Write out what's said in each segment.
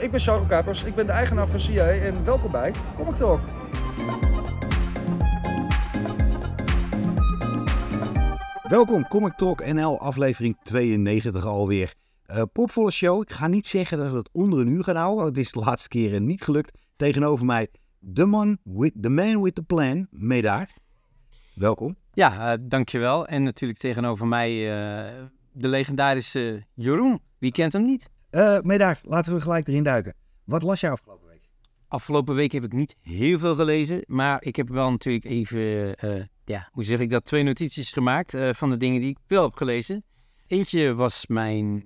ik ben Charles Kapers, ik ben de eigenaar van CA en welkom bij Comic Talk. Welkom, Comic Talk NL, aflevering 92 alweer. Uh, popvolle show. Ik ga niet zeggen dat we het onder een uur gaan houden, want het is de laatste keren niet gelukt. Tegenover mij, de man with, the man with the plan, Medaar. Welkom. Ja, uh, dankjewel. En natuurlijk tegenover mij uh, de legendarische Jeroen. Wie kent hem niet? Uh, Medaar, laten we gelijk erin duiken. Wat las jij afgelopen week? Afgelopen week heb ik niet heel veel gelezen, maar ik heb wel natuurlijk even ja, hoe zeg ik dat, twee notities gemaakt uh, van de dingen die ik wel heb gelezen. Eentje was mijn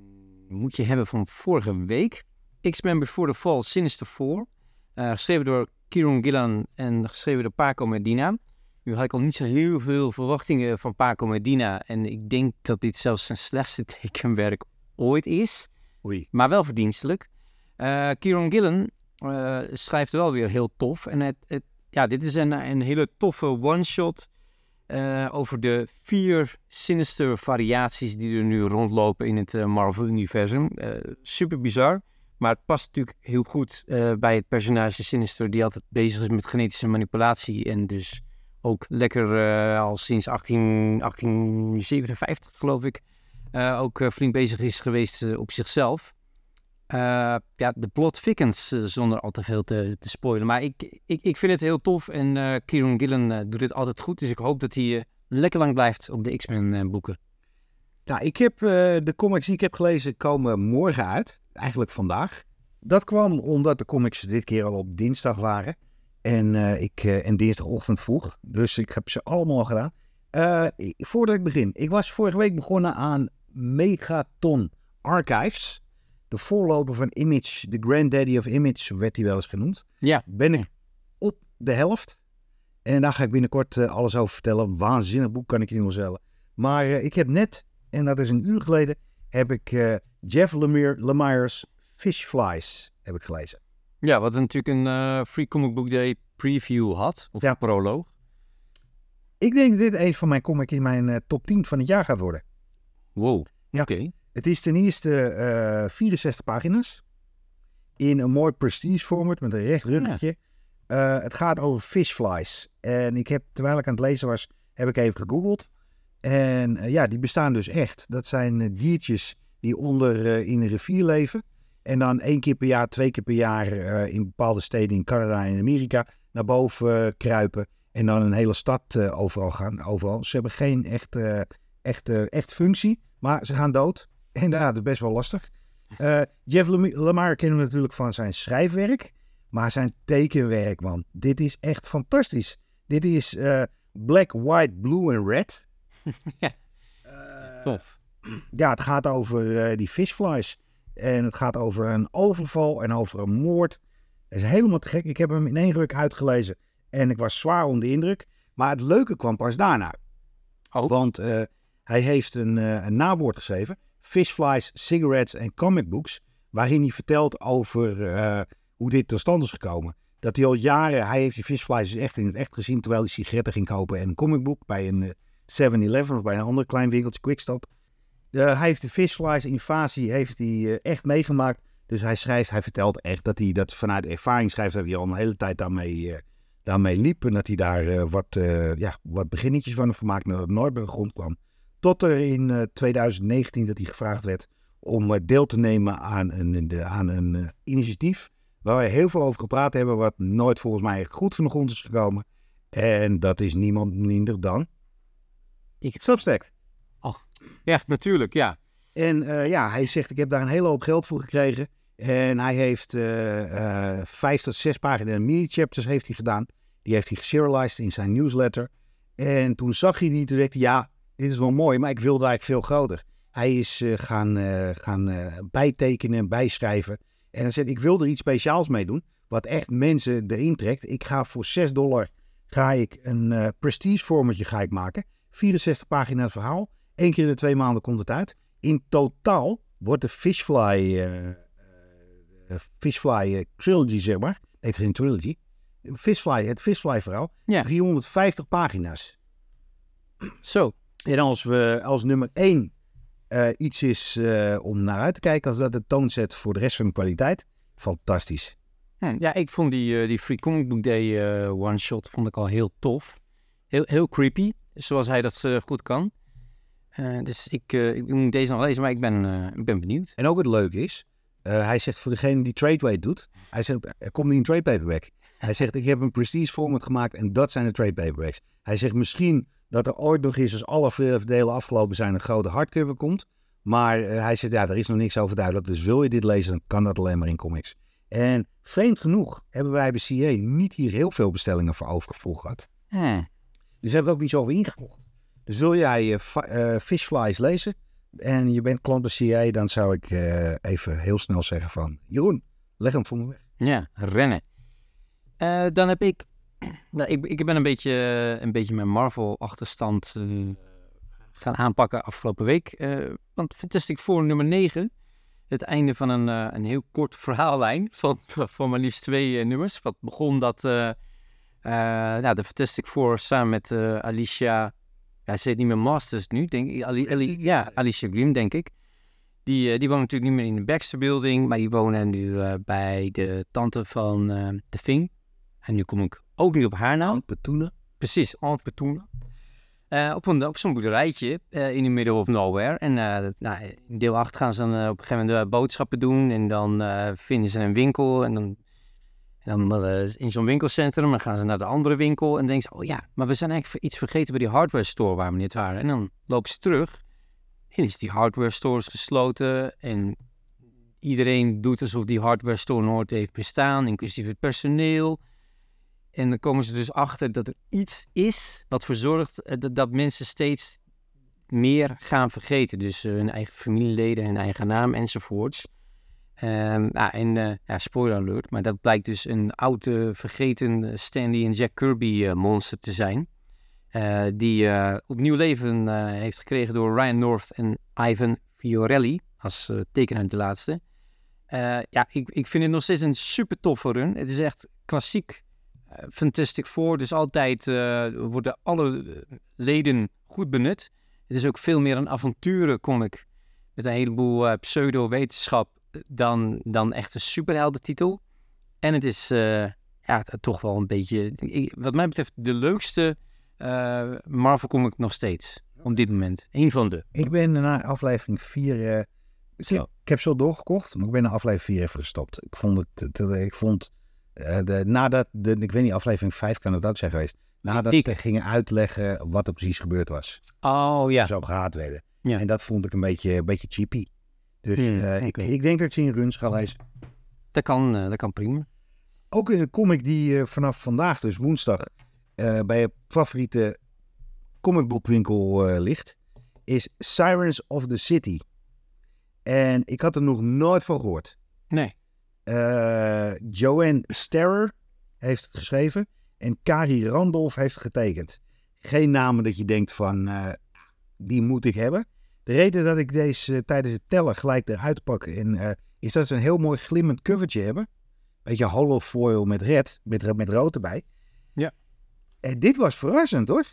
moet je hebben van vorige week. X-Men Before the Fall, Sinister 4. Uh, geschreven door Kieron Gillan en geschreven door Paco Medina. Nu had ik al niet zo heel veel verwachtingen van Paco Medina. En ik denk dat dit zelfs zijn slechtste tekenwerk ooit is. Maar wel verdienstelijk. Uh, Kieron Gillan uh, schrijft wel weer heel tof. En het, het, ja, dit is een, een hele toffe one-shot uh, over de vier sinister variaties die er nu rondlopen in het Marvel-universum. Super bizar, maar het past natuurlijk heel goed bij het personage Sinister, die altijd bezig is met genetische manipulatie en dus ook lekker al sinds 18, 1857, geloof ik, ook flink bezig is geweest op zichzelf. Uh, ja, de plot thickens uh, zonder al te veel te, te spoilen. Maar ik, ik, ik vind het heel tof en uh, Kieron Gillen doet dit altijd goed. Dus ik hoop dat hij lekker lang blijft op de X-Men boeken. Nou, ik heb de comics die ik heb gelezen komen morgen uit. Eigenlijk vandaag. Dat kwam omdat de comics dit keer al op dinsdag waren. En, ik, en dinsdagochtend vroeg. Dus ik heb ze allemaal gedaan. voordat ik begin. Ik was vorige week begonnen aan Megaton Archives de voorloper van Image, de granddaddy of Image, werd hij wel eens genoemd. Ja. Ben ik op de helft. En daar ga ik binnenkort uh, alles over vertellen. Waanzinnig boek kan ik je nu wel zeggen. Maar uh, ik heb net, en dat is een uur geleden, heb ik uh, Jeff Lemire, Lemire's Fishflies heb ik gelezen. Ja, wat natuurlijk een Free Comic Book Day preview had, of ja. proloog. Ik denk dat dit een van mijn comics in mijn top 10 van het jaar gaat worden. Wow, ja. oké. Het is ten eerste uh, 64 pagina's. In een mooi prestige format met een recht ruggetje. Ja. Uh, het gaat over fishflies. En ik heb, terwijl ik aan het lezen was, heb ik even gegoogeld. En uh, ja, die bestaan dus echt. Dat zijn diertjes die onder in een rivier leven. En dan één keer per jaar, twee keer per jaar in bepaalde steden in Canada en Amerika naar boven kruipen. En dan een hele stad overal gaan. Overal. Ze hebben geen echte, echte, echt functie, maar ze gaan dood. Inderdaad, dat is best wel lastig. Uh, Jeff Lemire kennen we natuurlijk van zijn schrijfwerk. Maar zijn tekenwerk, man. Dit is echt fantastisch. Dit is uh, black, white, blue en red. ja, tof. Ja, het gaat over die fishflies. En het gaat over een overval en over een moord. Het is helemaal te gek. Ik heb hem in één ruk uitgelezen. En ik was zwaar onder de indruk. Maar het leuke kwam pas daarna. Oh. Want hij heeft een, een nawoord geschreven. Fishflies, Cigarettes en Comic Books. Waarin hij vertelt over uh, hoe dit tot stand is gekomen. Dat hij al jaren, hij heeft die Fishflies dus echt in het echt gezien. Terwijl hij sigaretten ging kopen en een comicboek bij een uh, 7-Eleven of bij een ander klein winkeltje, Quickstop. Uh, hij heeft de Fishflies invasie heeft hij, uh, echt meegemaakt. Dus hij schrijft, hij vertelt echt dat hij dat vanuit ervaring schrijft. Dat hij al een hele tijd daarmee, daarmee liep. En dat hij daar wat, ja, wat beginnetjes van heeft dat het nooit bij de grond kwam. Tot er in uh, 2019 dat hij gevraagd werd om uh, deel te nemen aan een, de, aan een initiatief. Waar wij heel veel over gepraat hebben, wat nooit volgens mij goed van de grond is gekomen. En dat is niemand minder dan. Ik. Substack. Oh, ja, natuurlijk, ja. En ja, hij zegt: Ik heb daar een hele hoop geld voor gekregen. En hij heeft vijf tot zes pagina's mini-chapters heeft hij gedaan. Die heeft hij geserialized in zijn newsletter. En toen zag hij niet direct, ja, dit is wel mooi, maar ik wilde eigenlijk veel groter. Hij is uh, gaan, uh, gaan uh, bijtekenen en bijschrijven. En hij zegt, ik wil er iets speciaals mee doen, wat echt mensen erin trekt. Ik ga voor 6 dollar ga ik een prestige formatje ga ik maken. 64 pagina's verhaal. Eén keer in de twee maanden komt het uit. In totaal wordt de Fishfly, Fishfly trilogy, zeg maar. Nee, geen trilogy. Fishfly, het Fishfly verhaal. Ja. 350 pagina's. Zo. En als we als nummer één uh, iets is uh, om naar uit te kijken, als dat de toon zet voor de rest van de kwaliteit, fantastisch. Ja, ik vond die, eh, die Free Comic Book Day eh, one-shot vond ik al heel tof. Heel, heel creepy, zoals hij dat eh, goed kan. Eh, dus ik, eh, ik moet deze nog lezen, maar ik ben, eh, ik ben benieuwd. En ook het leuke is, eh, hij zegt voor degene die tradeweight doet, hij zegt, er komt niet een trade paperback. Hij zegt, ik heb een prestige format gemaakt en dat zijn de trade paperbacks. Hij zegt misschien dat er ooit nog eens, als alle delen afgelopen zijn, een grote hardcover komt. Maar eh, hij zegt, ja, er is nog niks over duidelijk. Dus wil je dit lezen, dan kan dat alleen maar in comics. En vreemd genoeg hebben wij bij CA niet hier heel veel bestellingen voor overgevoel gehad. Hm. Dus hebben we ook niet zoveel ingekocht. Dus wil jij eh, fi- eh, Fishflies lezen en je bent klant bij CA, dan zou ik even heel snel zeggen van... Jeroen, leg hem voor me weg. Ja, rennen. Dan heb ik, nou, ik... Ik ben een beetje, een beetje mijn Marvel-achterstand eh, gaan aanpakken afgelopen week. Eh, want Fantastic Four nummer 9, het einde van een, eh, een heel kort verhaallijn van, van maar liefst twee nummers. Wat begon dat nou, de Fantastic Four samen met Alicia... Ja, ze heet niet meer Masters nu, denk ik. Ali, Ali- ja, Alicia Green, denk ik. Die, die wonen natuurlijk niet meer in de Baxter Building, maar die wonen nu bij de tante van de Thing. En nu kom ik ook niet op haar naam. Petoenen. Precies, Aunt Petunia. Eh, op, een, op zo'n boerderijtje eh, in the middle of nowhere. En eh, nou, in deel 8 gaan ze dan op een gegeven moment boodschappen doen. En dan vinden ze een winkel. En dan, en dan in zo'n winkelcentrum dan gaan ze naar de andere winkel. En denken ze, oh ja, maar we zijn eigenlijk iets vergeten bij die hardware store waar we net waren. En dan lopen ze terug. En is die hardware store gesloten. En iedereen doet alsof die hardware store nooit heeft bestaan. Inclusief het personeel. En dan komen ze dus achter dat er iets is wat ervoor zorgt eh, dat, mensen steeds meer gaan vergeten. Dus eh, hun eigen familieleden, hun eigen naam enzovoorts. Ehm, nou, en eh, ja, spoiler alert, maar dat blijkt dus een oude vergeten Stanley en Jack Kirby monster te zijn. Die opnieuw leven heeft gekregen door Ryan North en Ivan Fiorelli als tekenaar de laatste. Ja, ik, ik vind het nog steeds een super toffe run. Het is echt klassiek Fantastic Four. Dus altijd eh, worden alle eh, leden goed benut. Het is ook veel meer een avonturencomic met een heleboel eh, pseudo-wetenschap dan, dan echt een superheldentitel. En het is ja, toch wel een beetje, ik- wat mij betreft, de leukste eh, Marvel comic nog steeds. Op dit moment. Eén van de. Ik ben na aflevering 4... ik, Zo. ik heb zo doorgekocht, maar ik ben na aflevering 4 even gestopt. Ik vond het- ik vond... eh, de, nadat... De, ik weet niet, aflevering 5 kan het ook zijn geweest. Nadat Ik- ze gingen uitleggen wat er precies gebeurd was. Oh ja. Zo gehaat werden. Ja. En dat vond ik een beetje, een beetje cheapy. Dus Hmm, eh, ik, ik denk dat ze in runs lezen. Dat kan, eh, dat kan prima. Ook in een comic die vanaf vandaag, dus woensdag, bij je favoriete comicboekwinkel ligt, is Sirens of the City. En ik had er nog nooit van gehoord. Nee. Eh, Joanne Sterrer heeft het geschreven en Kari Randolph heeft het getekend. Geen namen dat je denkt van, eh, die moet ik hebben. De reden dat ik deze eh, tijdens het tellen gelijk eruit pak en, eh, is dat ze een heel mooi glimmend covertje hebben. Beetje hollow foil met red, met, met rood erbij. Ja. En dit was verrassend hoor.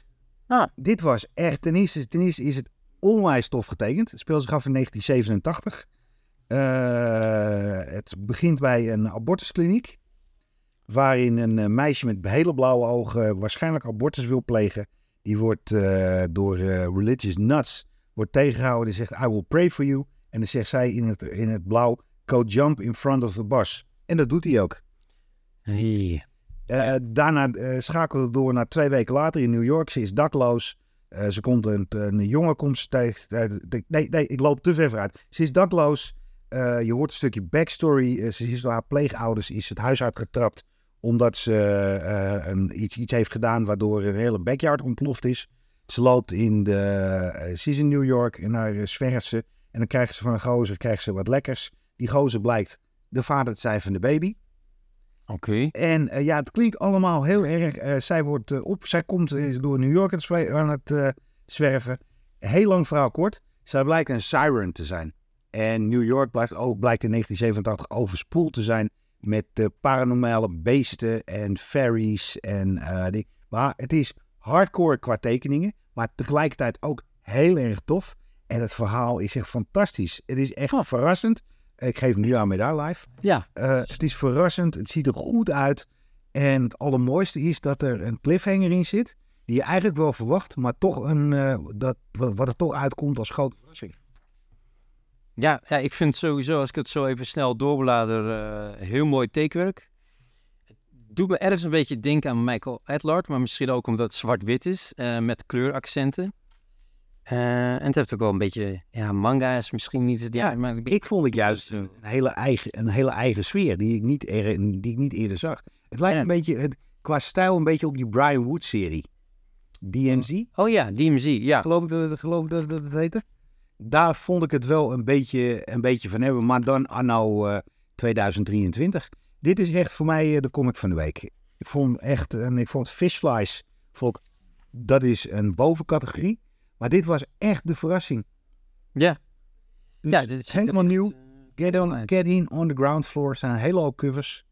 Ah. Dit was echt, ten eerste, ten eerste is het onwijs tof getekend. Het speelt zich af in 1987. Eh, het begint bij een abortuskliniek. Waarin een eh, meisje met hele blauwe ogen waarschijnlijk abortus wil plegen. Die wordt eh, door religious nuts wordt tegengehouden. Die zegt, I will pray for you. En dan zegt zij in het, in het blauw, go jump in front of the bus. En dat doet hij ook. Hey. Daarna eh, schakelt het door naar twee weken later in New York. Ze is dakloos. Ze komt een, een jongen komt tegen. nee, nee, ik loop te ver vooruit. Ze is dakloos. Eh, je hoort een stukje backstory. Eh, ze is door haar pleegouders is het huis uitgetrapt. Omdat ze eh, een, iets, iets heeft gedaan waardoor een hele backyard ontploft is. Ze loopt in de. ze is in New York en daar uh, zwerft ze. En dan krijgt ze van een gozer krijgt ze wat lekkers. Die gozer blijkt de vader te zijn van de baby. Oké. En ja, het klinkt allemaal heel erg. zij, wordt, op, zij komt door New York aan het, zwe- aan het zwerven. Heel lang verhaal kort. Zij blijkt een siren te zijn. En New York blijft ook, blijkt in 1987 overspoeld te zijn met eh, paranormale beesten en fairies. En, eh, die, maar het is hardcore qua tekeningen, maar tegelijkertijd ook heel erg tof. En het verhaal is echt fantastisch. Het is echt verrassend. Ik geef hem nu aan Medaille Live. Ja. Eh, het is verrassend, het ziet er goed uit. En het allermooiste is dat er een cliffhanger in zit. Die je eigenlijk wel verwacht, maar toch een, eh, dat, wat wat er toch uitkomt als grote verrassing. Ja, ja, ik vind sowieso, als ik het zo even snel doorblader, eh, heel mooi tekenwerk. Het doet me ergens een beetje denken aan Michael Adlard, maar misschien ook omdat het zwart-wit is, eh, met kleuraccenten. Eh, en het heeft ook wel een beetje, ja, manga is misschien niet het, ja, maar Ik vond het juist een hele eigen, een hele eigen sfeer die ik niet, er, die ik niet eerder zag. Het lijkt Ja. een beetje, het, qua stijl een beetje op die Brian Wood serie. DMZ, Oh ja, DMZ, ja. geloof ik dat het, geloof ik dat, dat het heette. Daar vond ik het wel een beetje, een beetje van hebben, maar dan anno eh 2023. Dit is echt voor mij eh, de comic van de week. Ik vond echt, en ik vond Fishflies, vond ik, dat is een bovencategorie. Maar dit was echt de verrassing. Ja, Dus ja dit is helemaal nieuw. Get, on, get in on the ground floor zijn een hele hoop covers.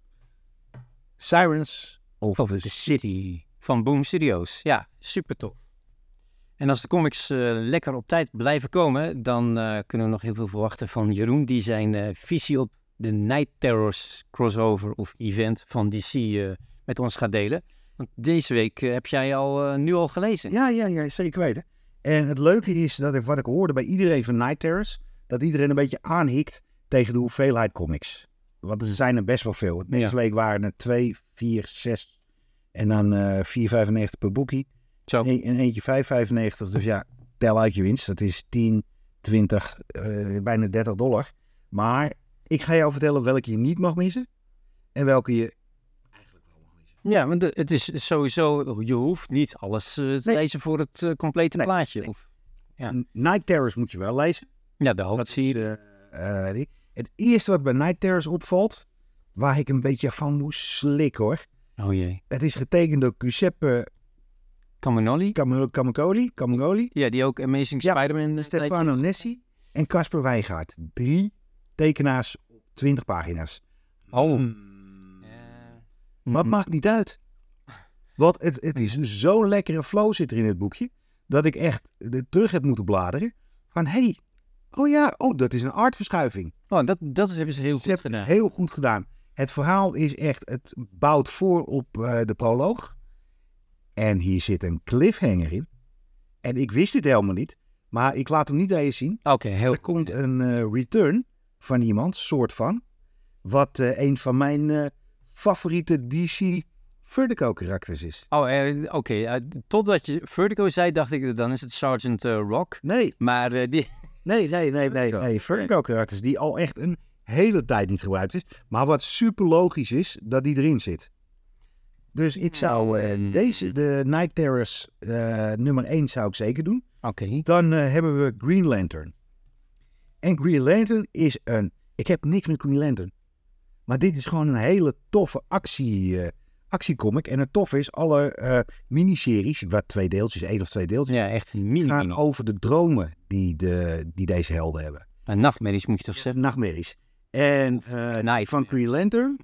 Sirens of, Of the, the City. van Boom Studios. Ja, super tof. En als de comics eh, lekker op tijd blijven komen, dan eh, kunnen we nog heel veel verwachten van Jeroen, die zijn eh, visie op de Night Terrors crossover of event van DC met ons gaat delen. Want deze week heb jij al, nu al gelezen. Ja, ja, ja, zeker weten. En het leuke is dat ik, wat ik hoorde bij iedereen van Night Terrors, dat iedereen een beetje aanhikt tegen de hoeveelheid comics. Want er zijn er best wel veel. Deze week waren er 2, 4, 6 en dan eh 4,95 per boekie. Zo. En en eentje 5,95. Dus ja, tel uit je winst. Dat is 10, 20, eh, bijna 30 dollar. Maar ik ga jou vertellen welke je niet mag missen. En welke je Ja, want het is sowieso, je hoeft niet alles eh, te Nee. lezen voor het eh, complete Nee, plaatje. nee. Of, Ja. Night Terrors moet je wel lezen. ja, de Dat hoofdserie. zie je. die. Het eerste wat bij Night Terrors opvalt, waar ik een beetje van moest slikken hoor. Oh jee. Het is getekend door Giuseppe Caminoli. Cam- Camicoli, Camicoli, Ja, die ook Amazing Ja, Spider-Man. eh, Stefano Nessi en Casper Wijngaard. Drie tekenaars op 20 pagina's. Oh. Mm. Maar het Mhm. maakt niet uit. Want het, het is zo'n lekkere flow zit er in het boekje, dat ik echt er terug heb moeten bladeren. Van hé, hey, oh ja, oh dat is een artverschuiving. Oh, dat, dat hebben ze heel Ze goed gedaan. het heel goed gedaan. Het verhaal is echt, het bouwt voor op eh, de proloog. En hier zit een cliffhanger in. En ik wist dit helemaal niet, maar ik laat hem niet aan je zien. Oké, heel Er komt een eh, return van iemand, soort van. Wat eh, een van mijn eh, favoriete DC Vertigo karakters is. Oh, oké. totdat je Vertigo zei, dacht ik, dan is het Sergeant Rock. Nee, Maar die... nee, nee, nee, nee. Nee. Vertigo karakters die al echt een hele tijd niet gebruikt is. Maar wat super logisch is, dat die erin zit. Dus ik zou eh, Hmm. deze, de Night Terrors eh, nummer 1 zou ik zeker doen. Oké. Dan eh, hebben we Green Lantern. En Green Lantern is een... Ik heb niks met Green Lantern. Maar dit is gewoon een hele toffe actie, eh, actiecomic. En het toffe is, alle eh, miniseries, wat twee deeltjes, één of twee deeltjes, Ja, echt mini gaan over de dromen die, de, die deze helden hebben. En nachtmerries moet je toch zeggen? Nachtmerries. En van Green Lantern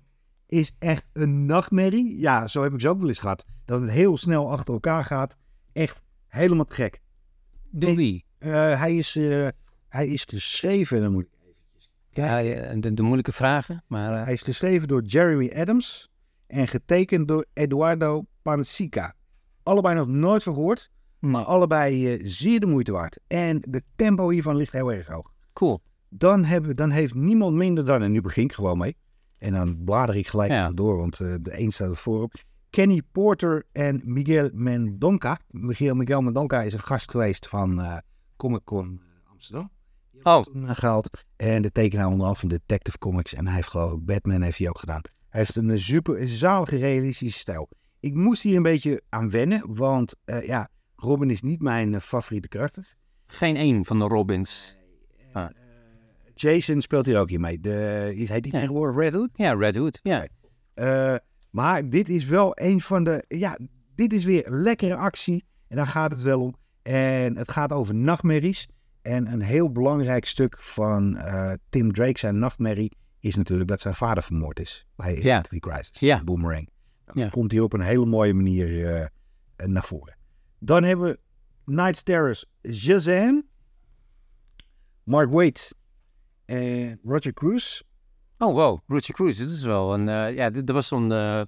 is echt een nachtmerrie. Ja, zo heb ik ze ook wel eens gehad. Dat het heel snel achter elkaar gaat. Echt helemaal gek. Die. Eh, hij, is, eh, hij is geschreven, dan moet ik ja, de, de moeilijke vragen, maar... eh, hij is geschreven door Jeremy Adams en getekend door Eduardo Pansica. Allebei nog nooit van gehoord, maar allebei zeer de moeite waard. En de tempo hiervan ligt heel erg hoog. cool. Dan, hebben, dan heeft niemand minder dan, en nu begin ik gewoon mee, en dan blader ik gelijk Ja. door, want eh, de een staat het voorop. Kenny Porter en Miguel Mendonca. Miguel, Miguel Mendonca is een gast geweest van eh, Comic Con eh, Amsterdam. Oh, eh, gehaald. En de tekenaar onder andere van Detective Comics. En hij heeft geloof ik Batman heeft hij ook gedaan. Hij heeft een super zalige realistische stijl. Ik moest hier een beetje aan wennen. Want ja, Robin is niet mijn favoriete karakter. geen één van de Robins. Jason speelt hier ook hier mee. De, is hij die Ja. tegenwoordig Red Hood? Ja, Red Hood. Ja. Eh, maar dit is wel een van de... Ja, dit is weer lekkere actie. En daar gaat het wel om. En het gaat over nachtmerries. En een heel belangrijk stuk van eh, Tim Drake zijn nachtmerrie is natuurlijk dat zijn vader vermoord is. Bij Ja. Identity Crisis. Ja. Boomerang. Dan Ja. komt hij op een hele mooie manier eh, naar voren. Dan hebben we Night Terrors Shazam. Mark Waid En Roger Cruz. Oh, wow. Roger Cruz, dit is wel een... eh, ja, dat was zo'n eh,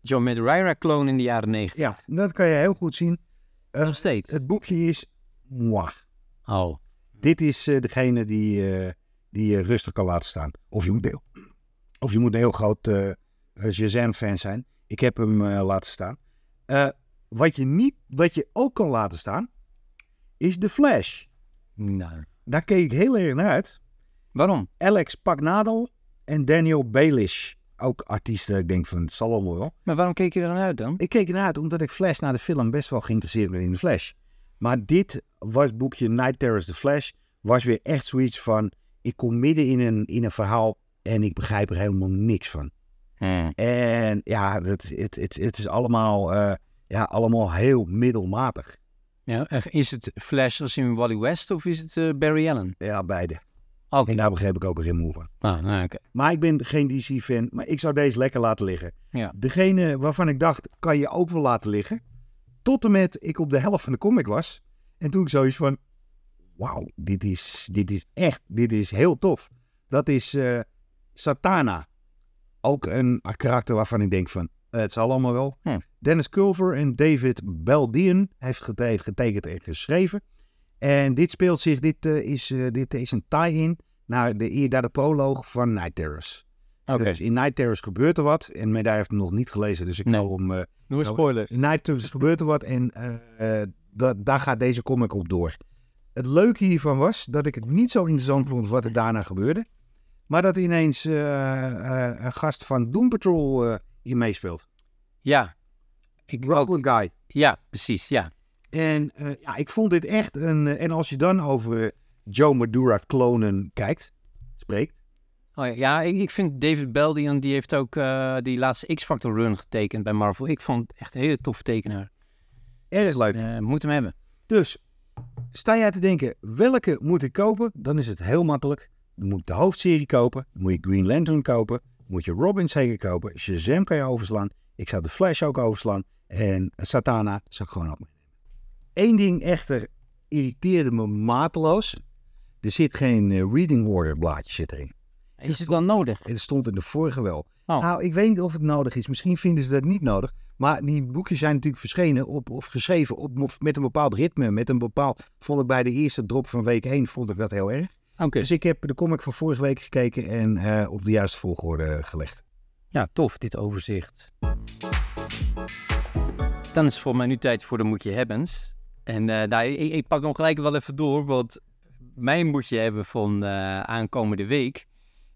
John Madureira-clone in de jaren negentig. Ja, dat kan je heel goed zien. Eh, Nog steeds. het boekje is... Mwah. Oh. Dit is eh, degene die, eh, die je rustig kan laten staan. Of je moet heel, of je moet een heel groot eh Shazam-fan zijn. Ik heb hem eh, laten staan. Eh, wat, je niet, wat je ook kan laten staan, is de Flash. Nou. Daar keek ik heel erg naar uit. Waarom? Alex Pagnadel en Daniel Baelish. Ook artiesten. Ik denk van, het zal allemaal wel. Maar waarom keek je er dan uit dan? Ik keek ernaar uit omdat ik Flash na de film best wel geïnteresseerd ben in de Flash. Maar dit was boekje Night Terrors The Flash was weer echt zoiets van... Ik kom midden in een, in een verhaal en ik begrijp er helemaal niks van. Hmm. En ja, het, het, het, het is allemaal, eh, ja, allemaal heel middelmatig. Ja, is het Flash als in Wally West of is het eh, Barry Allen? Ja, beide. En daar begreep ik ook geen moe van. Ah, nou. Maar ik ben geen DC-fan, maar ik zou deze lekker laten liggen. Ja. Degene waarvan ik dacht, kan je ook wel laten liggen. Tot en met ik op de helft van de comic was. En toen ik zoiets van, wauw, dit is, dit is echt, dit is heel tof. Dat is eh, Satana. Ook een karakter waarvan ik denk van, eh, het zal allemaal wel. Hm. Dennis Culver en David Baldian heeft gete- getekend en geschreven. En dit speelt zich, dit, eh, is, eh, dit is een tie-in naar de, de proloog van Night Terrors. Oké. Dus in Night Terrors gebeurt er wat. En Medaille heeft hem nog niet gelezen, dus ik Nee. Doe Nou, spoilers. in Night Terrors gebeurt er wat en eh, da- daar gaat deze comic op door. Het leuke hiervan was dat ik het niet zo interessant vond wat er daarna gebeurde. Maar dat ineens een gast van Doom Patrol hier meespeelt. Ja. Ik. Robot Guy. Ja, precies. Ja. En eh, ja, ik vond dit echt een... eh, en als je dan over Joe Madura klonen kijkt, spreekt. Oh, ja, ja ik, ik vind David Beldian, die heeft ook eh, die laatste X-Factor run getekend bij Marvel. Ik vond het echt een hele toffe tekenaar. Erg leuk. Eh moet hem hebben. Dus, sta jij te denken, welke moet ik kopen? Dan is het heel makkelijk. Dan moet ik de hoofdserie kopen. Dan moet je Green Lantern kopen. Dan moet je Robin zeker kopen. Shazam kan je overslaan. Ik zou de Flash ook overslaan. En Satana zou ik gewoon ook meenemen. Eén ding echter irriteerde me mateloos. Er zit geen eh, reading order blaadje zit erin. Is het dan nodig? Het stond in de vorige wel. Oh. Nou, ik weet niet of het nodig is. Misschien vinden ze dat niet nodig. Maar die boekjes zijn natuurlijk verschenen op, of geschreven op, met een bepaald ritme. Met een bepaald, vond ik bij de eerste drop van week 1, vond ik dat heel erg. Oké. Dus ik heb de comic van vorige week gekeken en eh, op de juiste volgorde gelegd. Ja, tof, dit overzicht. Dan is het voor mij nu tijd voor de Moet Je Hebbens. En eh, nou, ik, pak hem gelijk wel even door, want mijn Moet Je Hebben van eh, aankomende week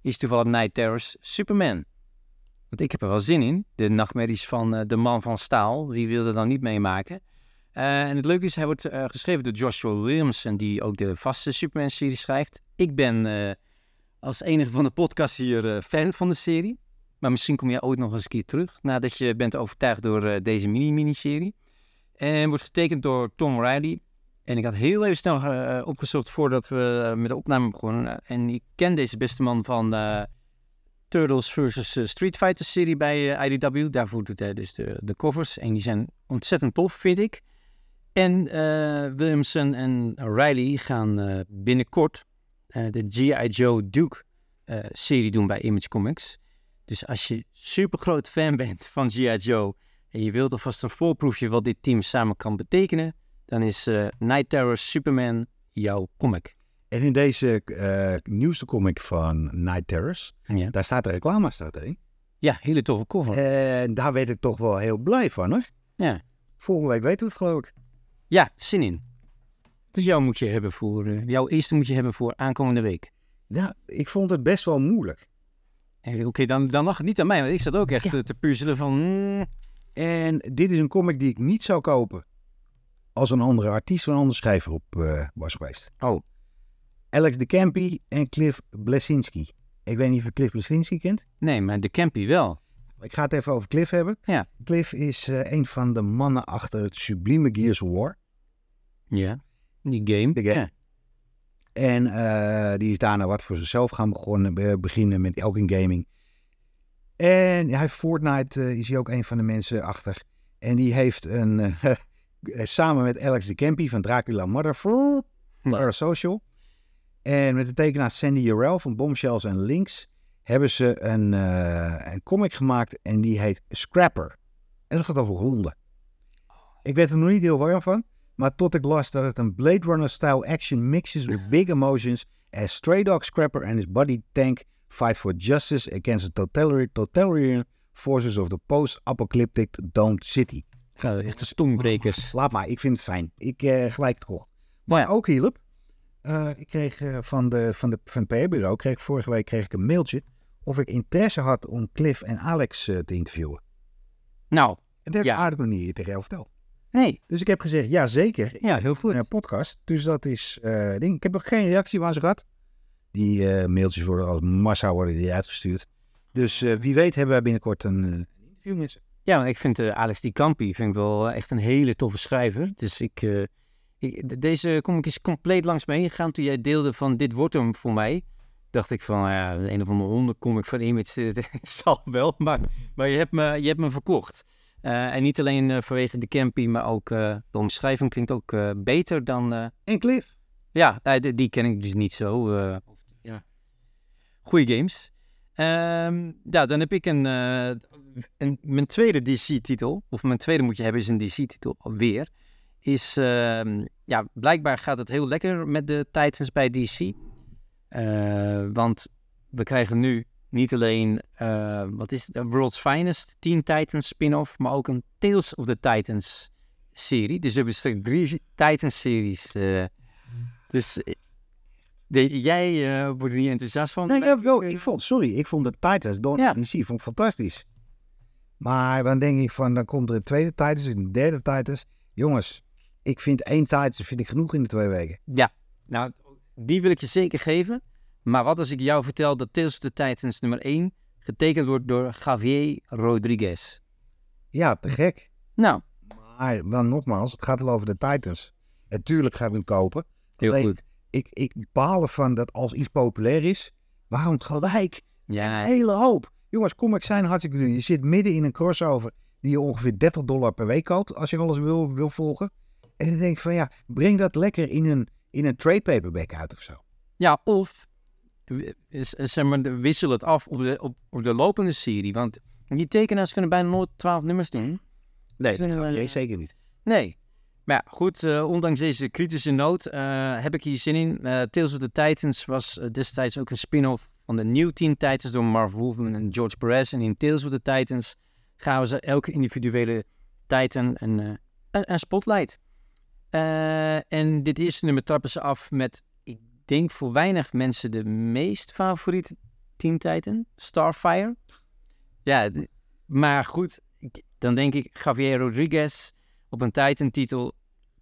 is toevallig Night Terrors Superman. Want ik heb er wel zin in. De nachtmerries van eh, de man van staal. Wie wil er dan niet meemaken? En het leuke is, hij wordt geschreven door Joshua Williamson, die ook de vaste Superman-serie schrijft. Ik ben als enige van de podcast hier fan van de serie. Maar misschien kom jij ooit nog eens een keer terug, nadat je bent overtuigd door deze mini-miniserie. En wordt getekend door Tom Riley. En ik had heel even snel eh, opgezocht voordat we eh, met de opname begonnen. En ik ken deze beste man van eh, Turtles vs. eh, Street Fighter serie bij eh, IDW. Daarvoor doet hij dus de, de covers. En die zijn ontzettend tof, vind ik. En eh, Williamson en Riley gaan eh, binnenkort eh, de G.I. Joe Duke eh, serie doen bij Image Comics. Dus als je super groot fan bent van G.I. Joe en je wilt alvast een voorproefje wat dit team samen kan betekenen, dan is eh, Night Terror Superman jouw comic. En in deze eh, nieuwste comic van Night Terrors, Ja, daar staat de reclame staat erin. ja hele toffe cover. En daar werd ik toch wel heel blij van hoor. Ja. Volgende week weten we het geloof ik. ja, zin in. Dus jou moet je hebben voor, eh, jouw eerste moet je hebben voor aankomende week. Ja, ik vond het best wel moeilijk. Oké, dan, dan lag het niet aan mij, want ik zat ook echt Ja. te puzzelen van... hmm, En dit is een comic die ik niet zou kopen als een andere artiest of een andere schrijver op eh, was geweest. Oh. Alex de Campy en Cliff Blesinski. Ik weet niet of je Cliff Blesinski kent. nee, maar de Campy wel. Ik ga het even over Cliff hebben. Ja. Cliff is eh, een van de mannen achter het sublieme Gears of War. Ja, die game. De game. Ja. En eh, die is daarna wat voor zichzelf gaan begonnen, be- beginnen met ook in gaming. En hij heeft Fortnite eh, is hij ook een van de mensen achter. En die heeft een, eh, samen met Alex de Campy van Dracula Motherfucker Parasocial, En met de tekenaar Sandy Jarrell van Bombshells en Links hebben ze een, eh, een comic gemaakt en die heet Scrapper. En dat gaat over honden. Ik weet er nog niet heel warm van, maar tot ik las dat het een Blade Runner-style action mixes with big emotions as Stray Dog Scrapper and his buddy Tank fight for justice against the totalitarian, totalitarian forces of the post-apocalyptic domed city. Ja, echt de. Laat maar, ik vind het fijn. Ik eh, gelijk gekocht. Maar ook hielp. eh, ik kreeg eh, van, de, van, de, van het PR-bureau, kreeg vorige week kreeg ik een mailtje of ik interesse had om Cliff en Alex te interviewen. Nou, En dat heb ik Ja. aardig nog niet hier tegen jou verteld. nee. Dus ik heb gezegd, ja zeker, Ja, heel goed. een podcast. Dus dat is ding. Ik heb nog geen reactie van ze gehad. Die eh, mailtjes worden als massa worden die uitgestuurd. Dus eh, wie weet hebben wij binnenkort een eh, interview met ze. Ja, ik vind Alex Di Campi vind ik wel echt een hele toffe schrijver. Dus ik, ik de- deze comic is compleet langs me heen gegaan toen jij deelde van dit wordt hem voor mij. Dacht ik van, ja, een of andere hondencomic van Image zal wel, maar, maar je, hebt me, je hebt me verkocht. En niet alleen vanwege de Campy, maar ook de omschrijving klinkt ook beter dan... En Cliff. ja, die, die ken ik dus niet zo. Goeie games. Ehm, ja, dan heb ik een, eh, een mijn tweede DC-titel, of mijn tweede moet je hebben is een DC-titel alweer. Is, ehm, ja, blijkbaar gaat het heel lekker met de Titans bij DC. Eh, want we krijgen nu niet alleen, eh, wat is het, World's Finest Teen Titans spin-off, maar ook een Tales of the Titans serie. Dus we hebben straks drie Titans-series. dus de, jij eh, wordt er niet enthousiast van? Nee, ja, ik vond, sorry, ik vond de Titans door Ja. DC vond ik fantastisch. Maar dan denk ik van, dan komt er een tweede Titans, een derde Titans. Jongens, ik vind één Titans vind ik genoeg in de twee weken. Ja, nou, die wil ik je zeker geven. Maar wat als ik jou vertel dat Tales of the Titans nummer 1 getekend wordt door Javier Rodriguez? Ja, te gek. Nou, Maar dan nogmaals, het gaat wel over de Titans. Natuurlijk ga ik hem kopen. heel Alleen, goed. Ik, ik baal ervan dat als iets populair is, waarom gelijk Ja, een hele hoop? Jongens, comics zijn hartstikke duur. Je zit midden in een crossover die je ongeveer 30 dollar per week koopt als je alles wil, wil volgen. En dan denk ik van ja, breng dat lekker in een, in een trade paperback uit of zo. ja of is- is, zeg maar, wissel het af op de, op, op de lopende serie. Want die tekenaars kunnen bijna nooit 12 nummers doen. Nee, dat je zeker niet. Nee. Maar ja, goed, eh, ondanks deze kritische noot eh, heb ik hier zin in. Eh, Tales of the Titans was destijds ook een spin-off van de New Teen Titans door Marv Wolfman en George Perez. En in Tales of the Titans gaan ze elke individuele Titan een, een, spotlight. En dit eerste nummer trappen ze af met, ik denk voor weinig mensen de meest favoriete Teen Titan, Starfire. Ja, maar goed, dan denk ik Javier Rodriguez op een Titan-titel.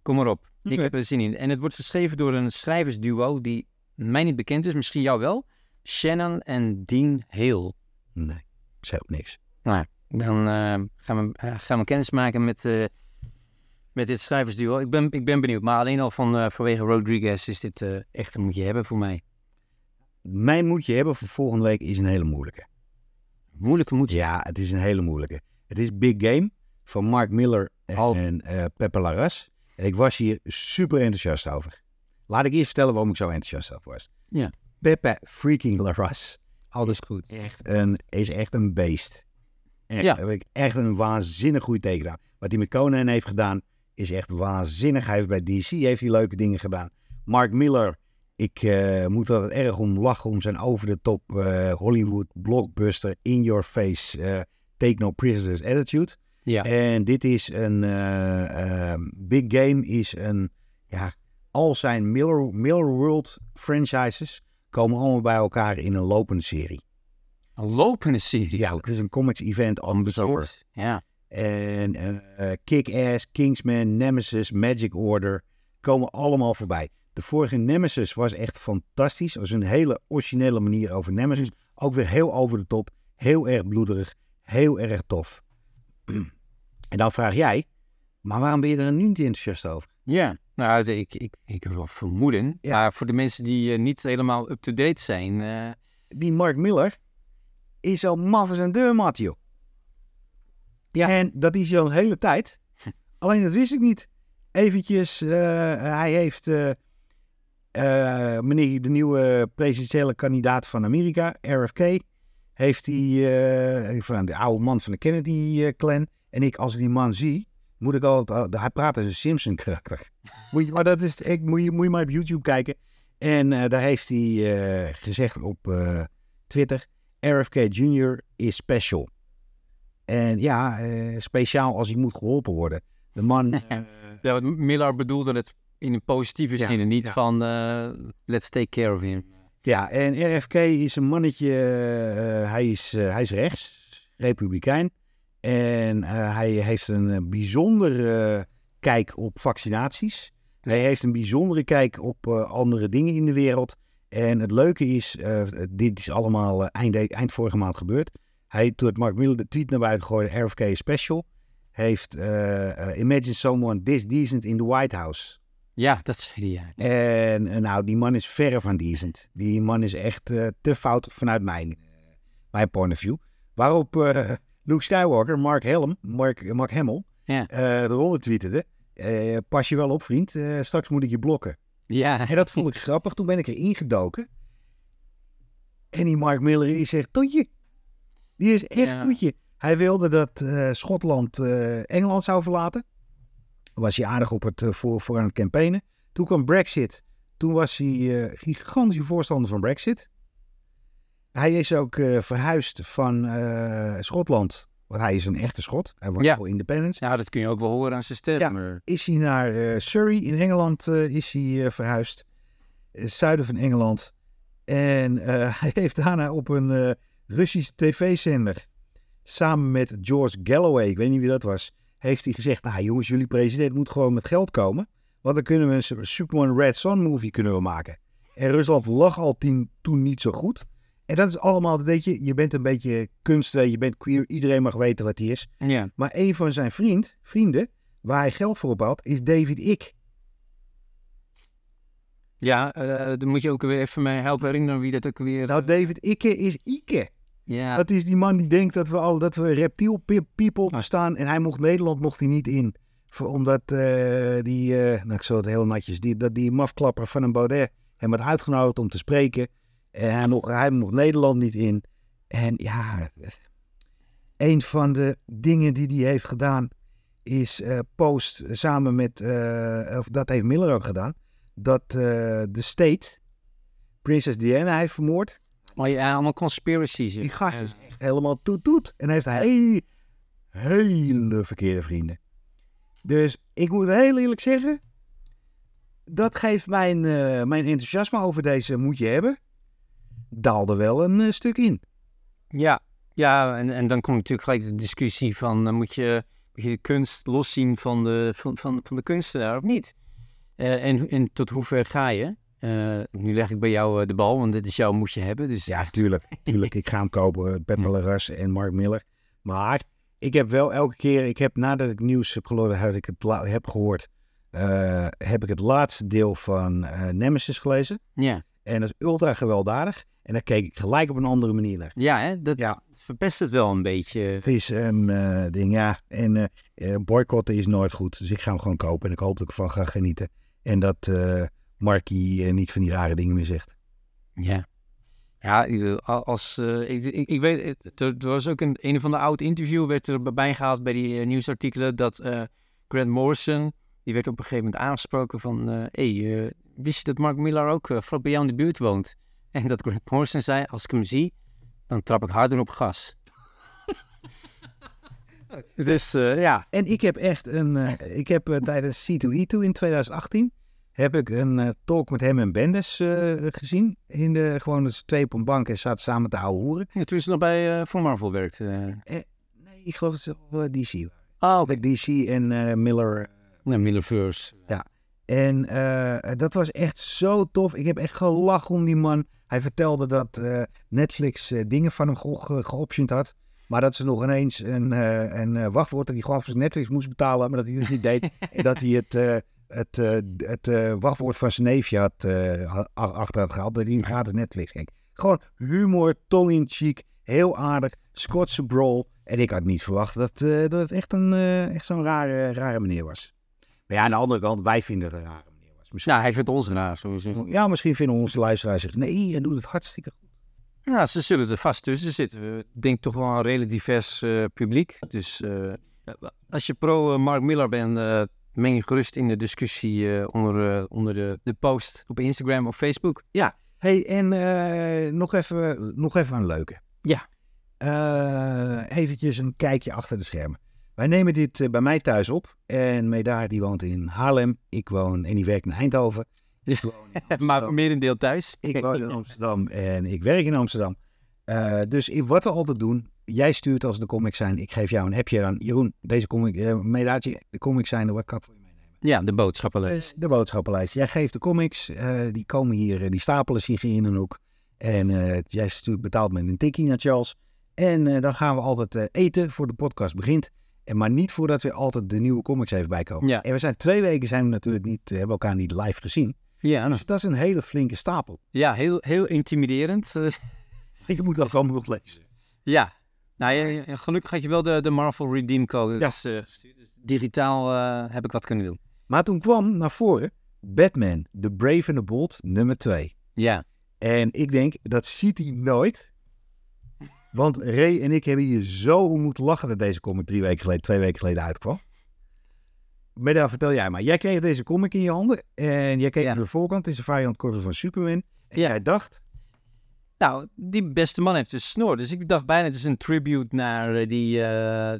Kom maar op. Ik heb er zin in. En het wordt geschreven door een schrijversduo die mij niet bekend is, misschien jou wel. Shannon en Dean Hale. Nee, zei ook niks. Nou, dan eh, gaan, we, eh, gaan we kennis maken met, eh, met dit schrijversduo. Ik ben, ik ben benieuwd. Maar alleen al van, eh, vanwege Rodriguez is dit eh, echt een moet je hebben voor mij. Mijn moet je hebben voor volgende week is een hele moeilijke. Moeilijke moet je. Ja, het is een hele moeilijke. Het is Big Game van Mark Miller Al- en eh, Pepe Larraz. En ik was hier super enthousiast over. Laat ik eerst vertellen waarom ik zo enthousiast over was. Ja. Pepe freaking Larraz Alles goed. echt een, is echt een beest. Echt, Ja. heb ik echt een waanzinnig goede tekenaar. Wat hij met Conan heeft gedaan is echt waanzinnig. Hij heeft bij DC heeft hij leuke dingen gedaan. Mark Miller, ik eh, moet er altijd erg om lachen om zijn over de top eh, Hollywood blockbuster in your face eh, take no prisoners attitude. Ja. En dit is een eh, ehm, Big Game is een ja, al zijn Miller, Miller World franchises komen allemaal bij elkaar in een lopende serie. Een lopende serie. Ja, het is een comics event on the summer. Ja. En eh, Kick-Ass, Kingsman, Nemesis, Magic Order komen allemaal voorbij. De vorige Nemesis was echt fantastisch. Het was een hele originele manier over Nemesis. Ook weer heel over de top. Heel erg bloederig. Heel erg tof. en dan vraag jij, maar waarom ben je er nu niet enthousiast over? Ja, nou, ik, ik, ik heb wel vermoeden. Ja. Maar voor de mensen die eh, niet helemaal up-to-date zijn. eh, Die Mark Miller is zo maf als een deurmat, joh. Ja. En dat is al een hele tijd. Alleen dat wist ik niet. Eventjes, eh, hij heeft... meneer, de nieuwe presidentiële kandidaat van Amerika, RFK, heeft hij, van de oude man van de Kennedy-clan. En ik, als ik die man zie, moet ik altijd, hij praat als een Simpson-karakter. maar dat is, ik, moet, je, moet je maar op YouTube kijken. En daar heeft hij gezegd op Twitter, RFK Jr. is special. En ja, speciaal als hij moet geholpen worden. De man... ja, Miller bedoelde het in een positieve zin en niet van uh, let's take care of him. Ja, en RFK is een mannetje, uh, hij, is, uh, hij is rechts, republikein. En hij heeft een bijzondere kijk op vaccinaties. Hij heeft een bijzondere kijk op andere dingen in de wereld. En het leuke is, dit is allemaal eind, eind vorige maand gebeurd. Hij, toen het Mark Miller de tweet naar buiten gooide, RFK special, heeft Imagine someone this decent in the White House. Ja, dat zei hij. En nou, die man is verre van decent. Die man is echt uh, te fout vanuit mijn, mijn point of view. Waarop Luke Skywalker, Mark Helm, Mark, Mark Hamill, ja. tweeterde. pas je wel op, vriend. straks moet ik je blokken. Ja. En dat vond ik grappig. Toen ben ik er ingedoken. En die Mark Miller is echt toetje. Die is echt ja. toetje. Hij wilde dat Schotland Engeland zou verlaten was hij aardig op het, voor, voor aan het campaignen. Toen kwam Brexit. Toen was hij uh, gigantische voorstander van Brexit. Hij is ook uh, verhuisd van uh, Schotland. Want hij is een echte Schot. Hij ja. voor independence. Ja, dat kun je ook wel horen aan zijn stem. Ja, is hij naar Surrey in Engeland is hij verhuisd. zuiden van Engeland. En hij heeft daarna op een Russisch tv-zender... samen met George Galloway, ik weet niet wie dat was heeft hij gezegd, nou jongens, jullie president moet gewoon met geld komen. Want dan kunnen we een Superman Red Son movie kunnen we maken. En Rusland lag al toen niet zo goed. En dat is allemaal, weet je, je bent een beetje kunst, je bent queer, iedereen mag weten wat hij is. Ja. Maar een van zijn vriend, vrienden, waar hij geld voor had, is David Ick. Ja, uh, dan moet je ook weer even mij helpen herinneren wie dat ook weer... Nou, David Icke is Ike. Ja. Dat is die man die denkt dat we al dat we reptiel people bestaan en hij mocht Nederland mocht hij niet in. Voor, omdat uh, die, nou ik zal het heel natjes, die, dat die mafklapper van een Baudet hem had uitgenodigd om te spreken. En hij mocht, hij mocht Nederland niet in. En ja, een van de dingen die hij heeft gedaan is uh, post samen met, of dat heeft Miller ook gedaan, dat de state Prinses Diana heeft vermoord. Maar ja, allemaal conspiracies. Die gast is echt helemaal toet-toet. En heeft hele, hele verkeerde vrienden. Dus ik moet heel eerlijk zeggen, dat geeft mijn, mijn enthousiasme over deze moet je hebben, daalde wel een uh, stuk in. Ja, ja en, en dan komt natuurlijk gelijk de discussie van, uh, moet, je, moet je de kunst loszien van de, van, van, van de kunstenaar of niet? en, en tot hoever ga je? Uh, nu leg ik bij jou de bal, want dit is jouw moet je hebben. Dus... Ja, tuurlijk. tuurlijk. ik ga hem kopen. Pep Laras en Mark Miller. Maar ik heb wel elke keer, ik heb nadat ik nieuws heb gehoord, had ik het heb gehoord, uh, heb ik het laatste deel van Nemesis gelezen. Ja. En dat is ultra gewelddadig. En daar keek ik gelijk op een andere manier naar. Ja, hè? dat ja. verpest het wel een beetje. Het is een ding, ja. En boycotten is nooit goed. Dus ik ga hem gewoon kopen en ik hoop dat ik ervan ga genieten. En dat Markie uh, niet van die rare dingen meer zegt. Ja. Ja, als, ik, ik, ik, weet, er, er, was ook een, een van de oud interview werd er bij gehaald bij die nieuwsartikelen dat Grant Morrison, die werd op een gegeven moment aangesproken van, hé, hey, wist je dat Mark Millar ook vlak bij jou in de buurt woont? En dat Grant Morrison zei, als ik hem zie, dan trap ik harder op gas. dus ja. En ik heb echt een, ik heb tijdens C2E2 in 2018 heb ik een uh, talk met hem en Bendes uh, gezien. In de, gewoon dus twee op een bank en zaten samen te ouwe hoeren. Ja, toen ze nog bij uh, voor Marvel werkte. nee, ik geloof dat ze DC Ah, oké. Okay. DC en Miller. Nee, Millerverse. Ja. En dat was echt zo tof. Ik heb echt gelachen om die man. Hij vertelde dat Netflix dingen van hem ge geoptioned had. Maar dat ze nog ineens een, een wachtwoord dat hij gewoon voor Netflix moest betalen. Maar dat hij dat niet deed. en dat hij het het, het wachtwoord van zijn neefje had achter had gehaald. Dat hij gratis Netflix keek. Gewoon humor, tong in cheek, heel aardig, Schotse brawl. En ik had niet verwacht dat, dat het echt, een, echt zo'n rare, rare meneer was. Maar ja, aan de andere kant, wij vinden het een rare was. Misschien, Nou, hij vindt ons raar, sowieso. Ja, misschien vinden onze luisteraars zich, nee, hij doet het hartstikke goed. Ja, ze zullen er vast tussen zitten. Ik denk toch wel een redelijk divers eh, publiek. Dus eh, als je pro eh, Mark Miller bent, meng je gerust in de discussie onder, onder de, de post op Instagram of Facebook. hey, en nog, even, nog even een leuke. Ja. Eventjes een kijkje achter de schermen. Wij nemen dit eh, bij mij thuis op. En Medaar die woont in Haarlem. Ik woon en die werkt in Eindhoven. Ik woon in maar merendeel thuis. Ik woon in Amsterdam en ik werk in Amsterdam. Eh, dus wat we altijd doen, jij stuurt als de comics zijn. Ik geef jou een appje aan. Jeroen, deze comic, uh, Medaartje, de comics zijn er. Wat kan ik voor je meenemen? Ja, de boodschappenlijst. Eh, de boodschappenlijst. Jij geeft de comics, die komen hier, die stapelen zich hier in een hoek. En jij stuurt betaald met een tikkie naar Charles. En dan gaan we altijd eten voor de podcast begint. En maar niet voordat we altijd de nieuwe comics even bijkomen. Ja. En we zijn twee weken zijn we natuurlijk niet, eh, hebben elkaar niet live gezien. Ja, nou, Dus dat is een hele flinke stapel. ja heel, heel intimiderend. Eh, Ik moet dat allemaal nog lezen. ja. Nou, gelukkig had je wel de, de Marvel Redeem Code Ja. eh, gestuurd. Dus digitaal eh, heb ik wat kunnen doen. Maar toen kwam naar voren Batman, The Brave and the Bold, nummer 2. Ja. En ik denk, dat ziet hij nooit. Want Ray en ik hebben hier zo om moeten lachen dat deze comic drie weken geleden, twee weken geleden uitkwam. Maar daar vertel jij maar. Jij kreeg deze comic in je handen en jij keek Ja. naar de voorkant. Het is een variant korter van Superman. En Ja. jij dacht, Nou, die beste man heeft een snor. Dus ik dacht bijna het is een tribute naar eh, die, eh,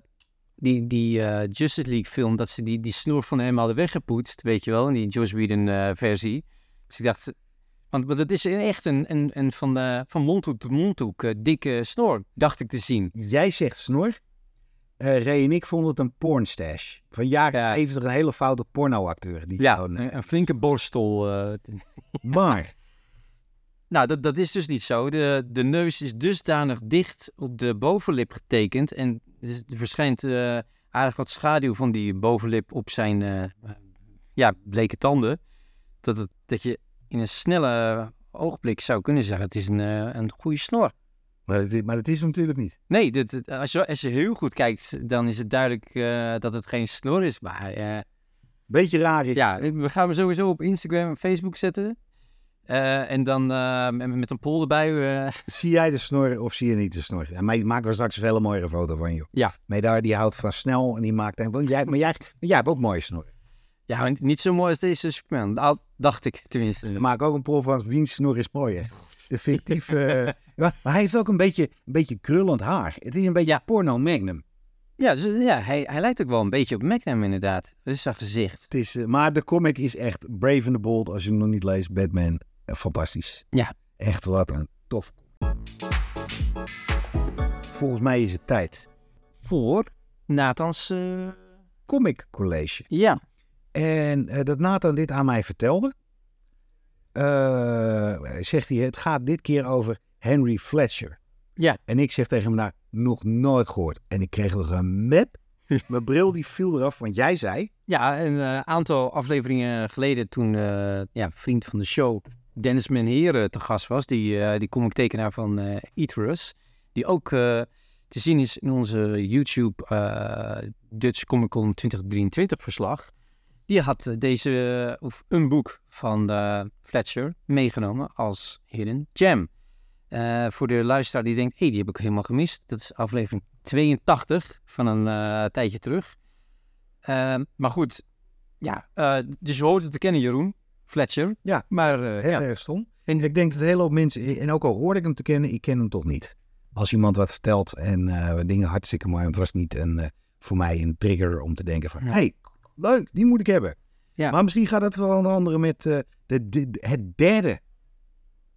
die, die eh, Justice League film. Dat ze die, die snor van hem hadden weggepoetst, weet je wel. In die Joss Whedon versie. Dus ik dacht... Want, het is echt een, een, een van, de, van mondhoek tot mondhoek eh, dikke snor, dacht ik te zien. jij zegt snor. Eh Ray en ik vonden het een pornstash. Van jaren Ja. 70 een hele foute pornoacteur. Die Ja, gewoon, eh, een, een flinke borstel. maar, Nou, dat, dat is dus niet zo. De, de neus is dusdanig dicht op de bovenlip getekend. En dus er verschijnt aardig wat schaduw van die bovenlip op zijn ja, bleke tanden. Dat, het, dat je in een snelle oogblik zou kunnen zeggen: het is een, eh, een goede snor. maar, dat is, maar dat is natuurlijk niet. Nee, dit, als, je, als je heel goed kijkt, dan is het duidelijk eh, dat het geen snor is. Maar eh, Beetje raar is ja, we gaan hem sowieso op Instagram en Facebook zetten. En dan met een poll erbij. Zie jij de snor of zie je niet de snor? En mij maken we straks een hele mooie foto van je. Ja. Maar daar die houdt van snel en die maakt... En, jij, maar, jij, maar jij hebt ook mooie snoren. Ja, niet zo mooi als deze Superman. Nou, dacht ik tenminste. We maken ook een proef van wiens snor is mooi, hè? De fictieve... eh, maar, hij heeft ook een beetje, een beetje krullend haar. Het is een beetje Ja. porno magnum. Ja, dus, ja hij, hij lijkt ook wel een beetje op Magnum inderdaad. Dat is zijn gezicht. Het is, eh, maar de comic is echt Brave and the Bold. Als je hem nog niet leest, Batman, eh, fantastisch. Ja. Echt wat een tof. Volgens mij is het tijd. Voor Nathans... Comic College. ja, En eh, dat Nathan dit aan mij vertelde, eh, zegt hij, het gaat dit keer over Henry Fletcher. Ja. En ik zeg tegen hem, nou, nog nooit gehoord. En ik kreeg er een map. Mijn bril die viel eraf, want jij zei, ja een eh, aantal afleveringen geleden toen ja, vriend van de show Dennis Menheren te gast was. Die, die comic-tekenaar van eh Eaterus. Die ook te zien is in onze YouTube Dutch Comic Con 2023 verslag. Die had eh, deze, eh, of een boek van eh, Fletcher meegenomen als Hidden Gem. Voor de luisteraar die denkt, hé, hey, die heb ik helemaal gemist. Dat is aflevering 82 van een tijdje terug. Ehm, maar goed, ja, dus je hoort het te kennen, Jeroen. Fletcher. Ja. Maar heel erg stom. En- Ik denk dat een hele hoop mensen, en ook al hoorde ik hem te kennen, ik ken hem toch niet. Als iemand wat vertelt en dingen hartstikke mooi, want het was niet een, voor mij een trigger om te denken van, Ja. hey, leuk, die moet ik hebben. Ja. Maar misschien gaat het wel onder andere met eh, de, de, het derde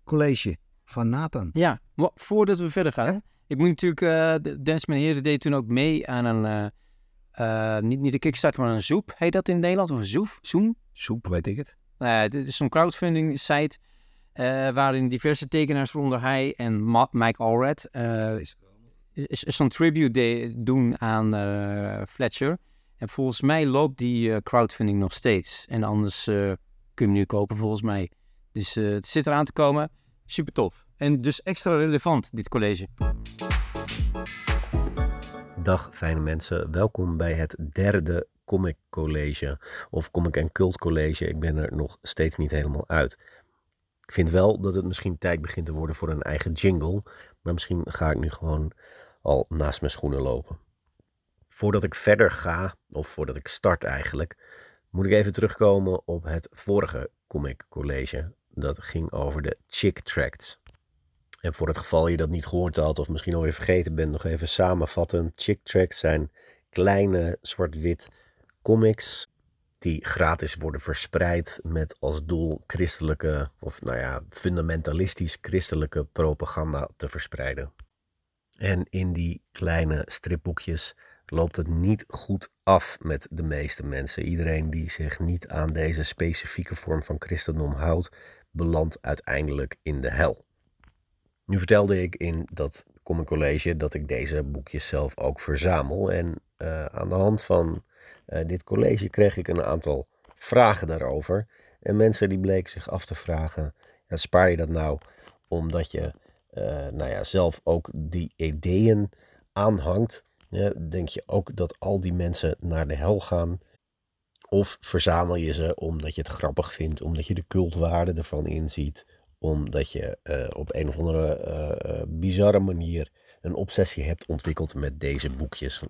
college van Nathan. Ja, maar voordat we verder gaan. Ja? Ik moet natuurlijk, eh de- Dennis Menheren deed toen ook mee aan een, eh, eh, niet, niet een Kickstarter, maar een Zoep. Heet dat in het Nederlands? Of een Zoef? Zoom? Soep, weet ik het. Nou ja, dit is zo'n crowdfunding site eh, waarin diverse tekenaars, waaronder hij en Ma- Mike Allred, eh, zo'n tribute doen aan eh, Fletcher. En volgens mij loopt die eh, crowdfunding nog steeds. En anders eh, kun je hem nu kopen volgens mij. Dus eh, het zit eraan te komen. Super tof. En dus extra relevant, dit college. Dag fijne mensen, welkom bij het derde comic college of comic en cult college. Ik ben er nog steeds niet helemaal uit. Ik vind wel dat het misschien tijd begint te worden voor een eigen jingle. Maar misschien ga ik nu gewoon al naast mijn schoenen lopen. Voordat ik verder ga, of voordat ik start eigenlijk, moet ik even terugkomen op het vorige comic college. Dat ging over de chick tracts. En voor het geval je dat niet gehoord had of misschien alweer vergeten bent, nog even samenvatten. Chick tracts zijn kleine zwart-wit comics die gratis worden verspreid met als doel christelijke of nou ja, fundamentalistisch christelijke propaganda te verspreiden. En in die kleine stripboekjes loopt het niet goed af met de meeste mensen. Iedereen die zich niet aan deze specifieke vorm van christendom houdt, belandt uiteindelijk in de hel. Nu vertelde ik in dat Common College dat ik deze boekjes zelf ook verzamel. En uh, aan de hand van uh, dit college kreeg ik een aantal vragen daarover. En mensen die bleken zich af te vragen, ja, spaar je dat nou omdat je uh, nou ja, zelf ook die ideeën aanhangt? Ja, denk je ook dat al die mensen naar de hel gaan? Of verzamel je ze omdat je het grappig vindt, omdat je de cultwaarde ervan inziet, omdat je uh, op een of andere uh, bizarre manier een obsessie hebt ontwikkeld met deze boekjes.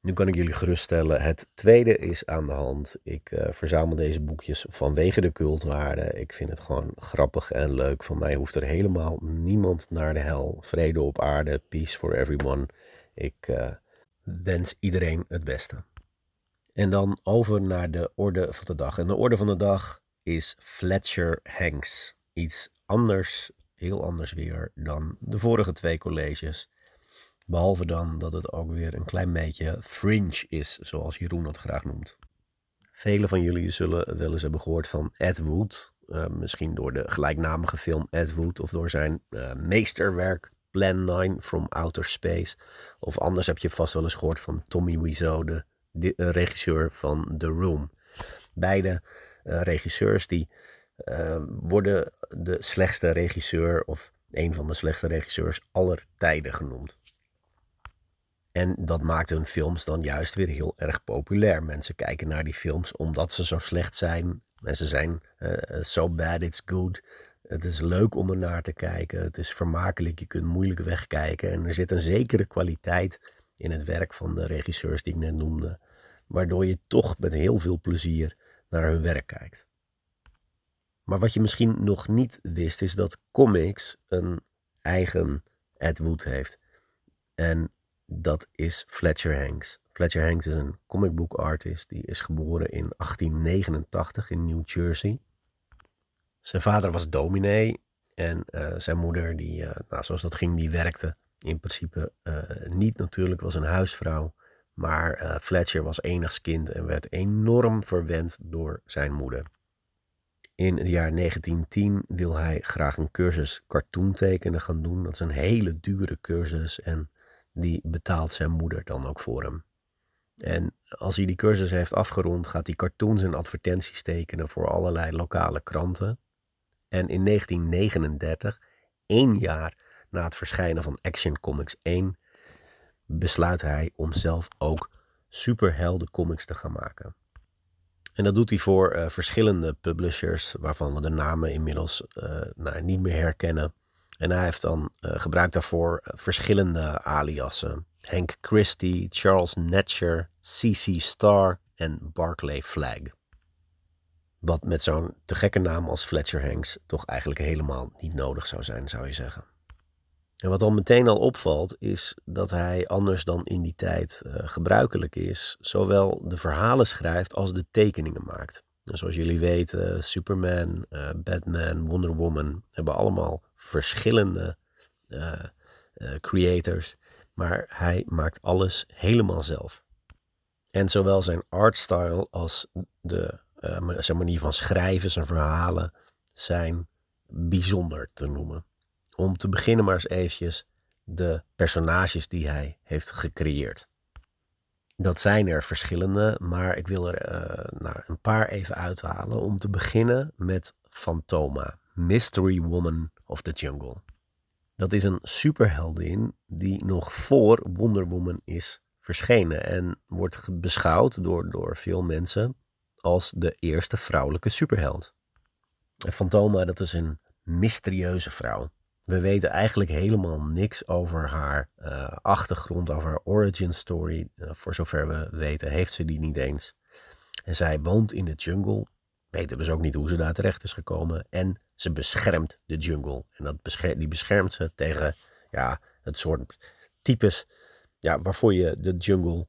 Nu kan ik jullie geruststellen, het tweede is aan de hand. Ik verzamel deze boekjes vanwege de cultwaarde. Ik vind het gewoon grappig en leuk. Van mij hoeft er helemaal niemand naar de hel. Vrede op aarde, peace for everyone. Ik uh, wens iedereen het beste. En dan over naar de orde van de dag. En de orde van de dag is Fletcher Hanks. Iets anders, heel anders weer dan de vorige twee colleges. Behalve dan dat het ook weer een klein beetje fringe is, zoals Jeroen dat graag noemt. Velen van jullie zullen wel eens hebben gehoord van Ed Wood. Uh, misschien door de gelijknamige film Ed Wood of door zijn uh, meesterwerk Plan 9 from Outer Space. Of anders heb je vast wel eens gehoord van Tommy Wiseau, de, regisseur van The Room. Beide regisseurs die worden de slechtste regisseur of een van de slechtste regisseurs aller tijden genoemd. En dat maakt hun films dan juist weer heel erg populair. Mensen kijken naar die films omdat ze zo slecht zijn. En ze zijn uh, so bad it's good. Het is leuk om er naar te kijken. Het is vermakelijk. Je kunt moeilijk wegkijken. En er zit een zekere kwaliteit in het werk van de regisseurs die ik net noemde. Waardoor je toch met heel veel plezier naar hun werk kijkt. Maar wat je misschien nog niet wist, is dat comics een eigen Ed Wood heeft. En dat is Fletcher Hanks. Fletcher Hanks is een comic book artist. Die is geboren in 1889 in New Jersey. Zijn vader was dominee en uh, zijn moeder, die, uh, nou, zoals dat ging, die werkte in principe uh, niet natuurlijk, was een huisvrouw. Maar Fletcher was enigskind en werd enorm verwend door zijn moeder. In het jaar 1910 wil hij graag een cursus cartoon tekenen gaan doen. Dat is een hele dure cursus en die betaalt zijn moeder dan ook voor hem. En als hij die cursus heeft afgerond, gaat hij cartoons en advertenties tekenen voor allerlei lokale kranten. En in 1939, één jaar na het verschijnen van Action Comics 1, besluit hij om zelf ook superhelden comics te gaan maken. En dat doet hij voor uh, verschillende publishers, waarvan we de namen inmiddels uh, nou, niet meer herkennen. En hij heeft dan uh, gebruikt daarvoor verschillende aliasen. Hank Christie, Charles Netcher, C.C. Starr en Barclay Flagg. Wat met zo'n te gekke naam als Fletcher Hanks toch eigenlijk helemaal niet nodig zou zijn, zou je zeggen. En wat dan meteen al opvalt, is dat hij anders dan in die tijd uh, gebruikelijk is, zowel de verhalen schrijft als de tekeningen maakt. Zoals jullie weten, Superman, uh, Batman, Wonder Woman hebben allemaal verschillende uh, creators. Maar hij maakt alles helemaal zelf. En zowel zijn artstyle als de, zijn manier van schrijven, zijn verhalen, zijn bijzonder te noemen. Om te beginnen maar eens eventjes de personages die hij heeft gecreëerd. Dat zijn er verschillende, maar ik wil er uh, nou, een paar even uithalen. Om te beginnen met Fantoma, Mystery Woman of the Jungle. Dat is een superheldin die nog voor Wonder Woman is verschenen en wordt beschouwd door, door veel mensen als de eerste vrouwelijke superheld. En Fantoma, dat is een mysterieuze vrouw. We weten eigenlijk helemaal niks over haar uh, achtergrond, over haar origin story. Uh, voor zover we weten, heeft ze die niet eens. En zij woont in de jungle. Weten dus ook niet hoe ze daar terecht is gekomen. En ze beschermt de jungle. En dat die beschermt ze tegen ja, het soort types ja, waarvoor je de jungle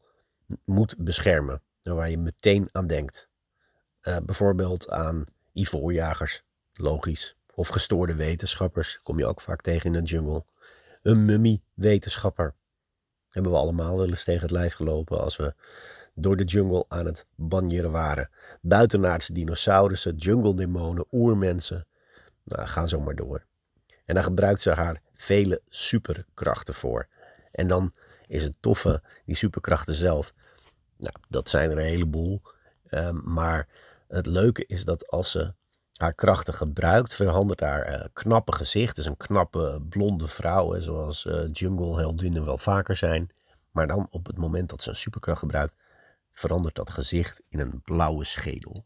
moet beschermen. Waar je meteen aan denkt. Uh, bijvoorbeeld aan ivoorjagers, logisch. Of gestoorde wetenschappers, kom je ook vaak tegen in de jungle. Een mummie-wetenschapper. Hebben we allemaal wel eens tegen het lijf gelopen als we door de jungle aan het banjeren waren. Buitenaardse dinosaurussen, jungle-demonen, oermensen. Nou, gaan zo maar door. En daar gebruikt ze haar vele superkrachten voor. En dan is het toffe, die superkrachten zelf. Nou, dat zijn er een heleboel. Um, maar het leuke is dat als ze haar krachten gebruikt, verandert haar uh, knappe gezicht. Dus een knappe blonde vrouw, zoals uh, jungle heldinnen wel vaker zijn. Maar dan op het moment dat ze een superkracht gebruikt, verandert dat gezicht in een blauwe schedel.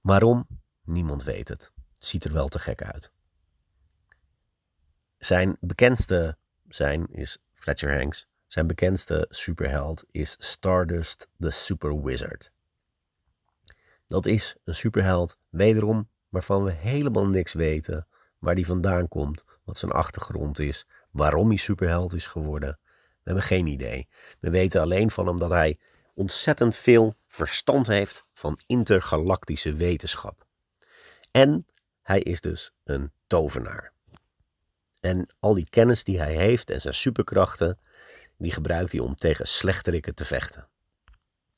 Waarom? Niemand weet het. Het ziet er wel te gek uit. Zijn bekendste zijn is Fletcher Hanks. Zijn bekendste superheld is Stardust the Super Wizard. Dat is een superheld, wederom, waarvan we helemaal niks weten. Waar die vandaan komt, wat zijn achtergrond is, waarom hij superheld is geworden. We hebben geen idee. We weten alleen van hem dat hij ontzettend veel verstand heeft van intergalactische wetenschap. En hij is dus een tovenaar. En al die kennis die hij heeft en zijn superkrachten, die gebruikt hij om tegen slechterikken te vechten.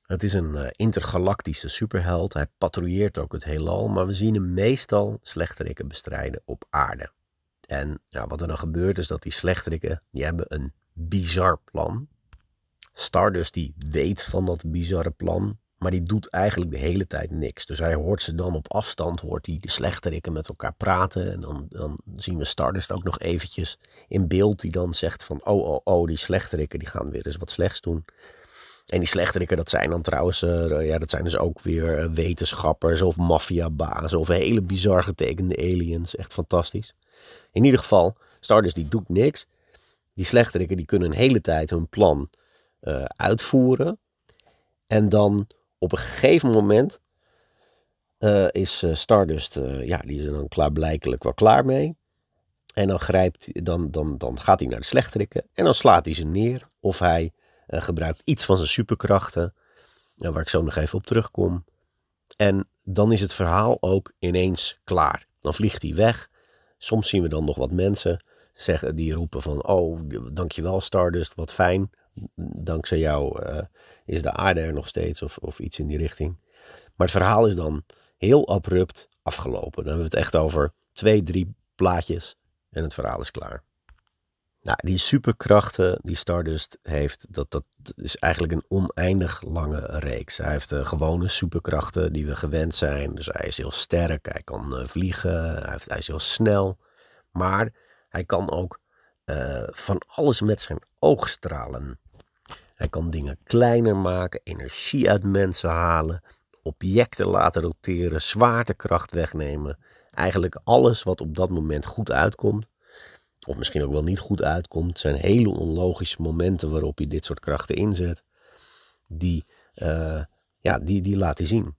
Het is een uh, intergalactische superheld. Hij patrouilleert ook het heelal, maar we zien hem meestal slechterikken bestrijden op aarde. En ja, wat er dan gebeurt is dat die slechterikken, die hebben een bizar plan. Stardust die weet van dat bizarre plan, maar die doet eigenlijk de hele tijd niks. Dus hij hoort ze dan op afstand, hoort hij slechterikken met elkaar praten. En dan, dan zien we Stardust ook nog eventjes in beeld die dan zegt van... oh, oh, oh, die slechterikken die gaan weer eens wat slechts doen. En die slechterikken, dat zijn dan trouwens, uh, ja, dat zijn dus ook weer eh, wetenschappers of maffiabazen of hele bizar getekende aliens. Echt fantastisch. In ieder geval, Stardust die doet niks. Die slechterikken die kunnen een hele tijd hun plan uh, uitvoeren. En dan op een gegeven moment is Stardust, ja, die is er dan klaarblijkelijk wel klaar mee. En dan, grijpt, dan, dan, dan gaat hij naar de slechterikken en dan slaat hij ze neer. Of hij gebruikt iets van zijn superkrachten, uh, waar ik zo nog even op terugkom. En dan is het verhaal ook ineens klaar. Dan vliegt hij weg. Soms zien we dan nog wat mensen zeggen, die roepen van, oh, dankjewel Stardust, wat fijn. Dankzij jou uh, is de aarde er nog steeds, of, of iets in die richting. Maar het verhaal is dan heel abrupt afgelopen. Dan hebben we het echt over twee, drie plaatjes en het verhaal is klaar. Nou, die superkrachten die Stardust heeft, dat, dat is eigenlijk een oneindig lange reeks. Hij heeft de gewone superkrachten die we gewend zijn. Dus hij is heel sterk, hij kan uh, vliegen, hij, is heel snel. Maar hij kan ook uh, van alles met zijn oog stralen. Hij kan dingen kleiner maken, energie uit mensen halen, objecten laten roteren, zwaartekracht wegnemen. Eigenlijk alles wat op dat moment goed uitkomt of misschien ook wel niet goed uitkomt. Het zijn hele onlogische momenten waarop je dit soort krachten inzet. Die, uh, ja, die, die laat hij zien.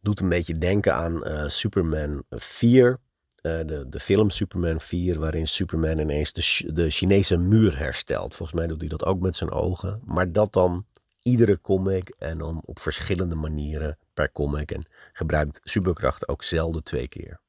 Doet een beetje denken aan uh, Superman 4. Uh, eh, de, de film Superman 4, waarin Superman ineens de, de Chinese muur herstelt. Volgens mij doet hij dat ook met zijn ogen. Maar dat dan iedere comic en dan op verschillende manieren per comic. En gebruikt superkrachten ook zelden twee keer.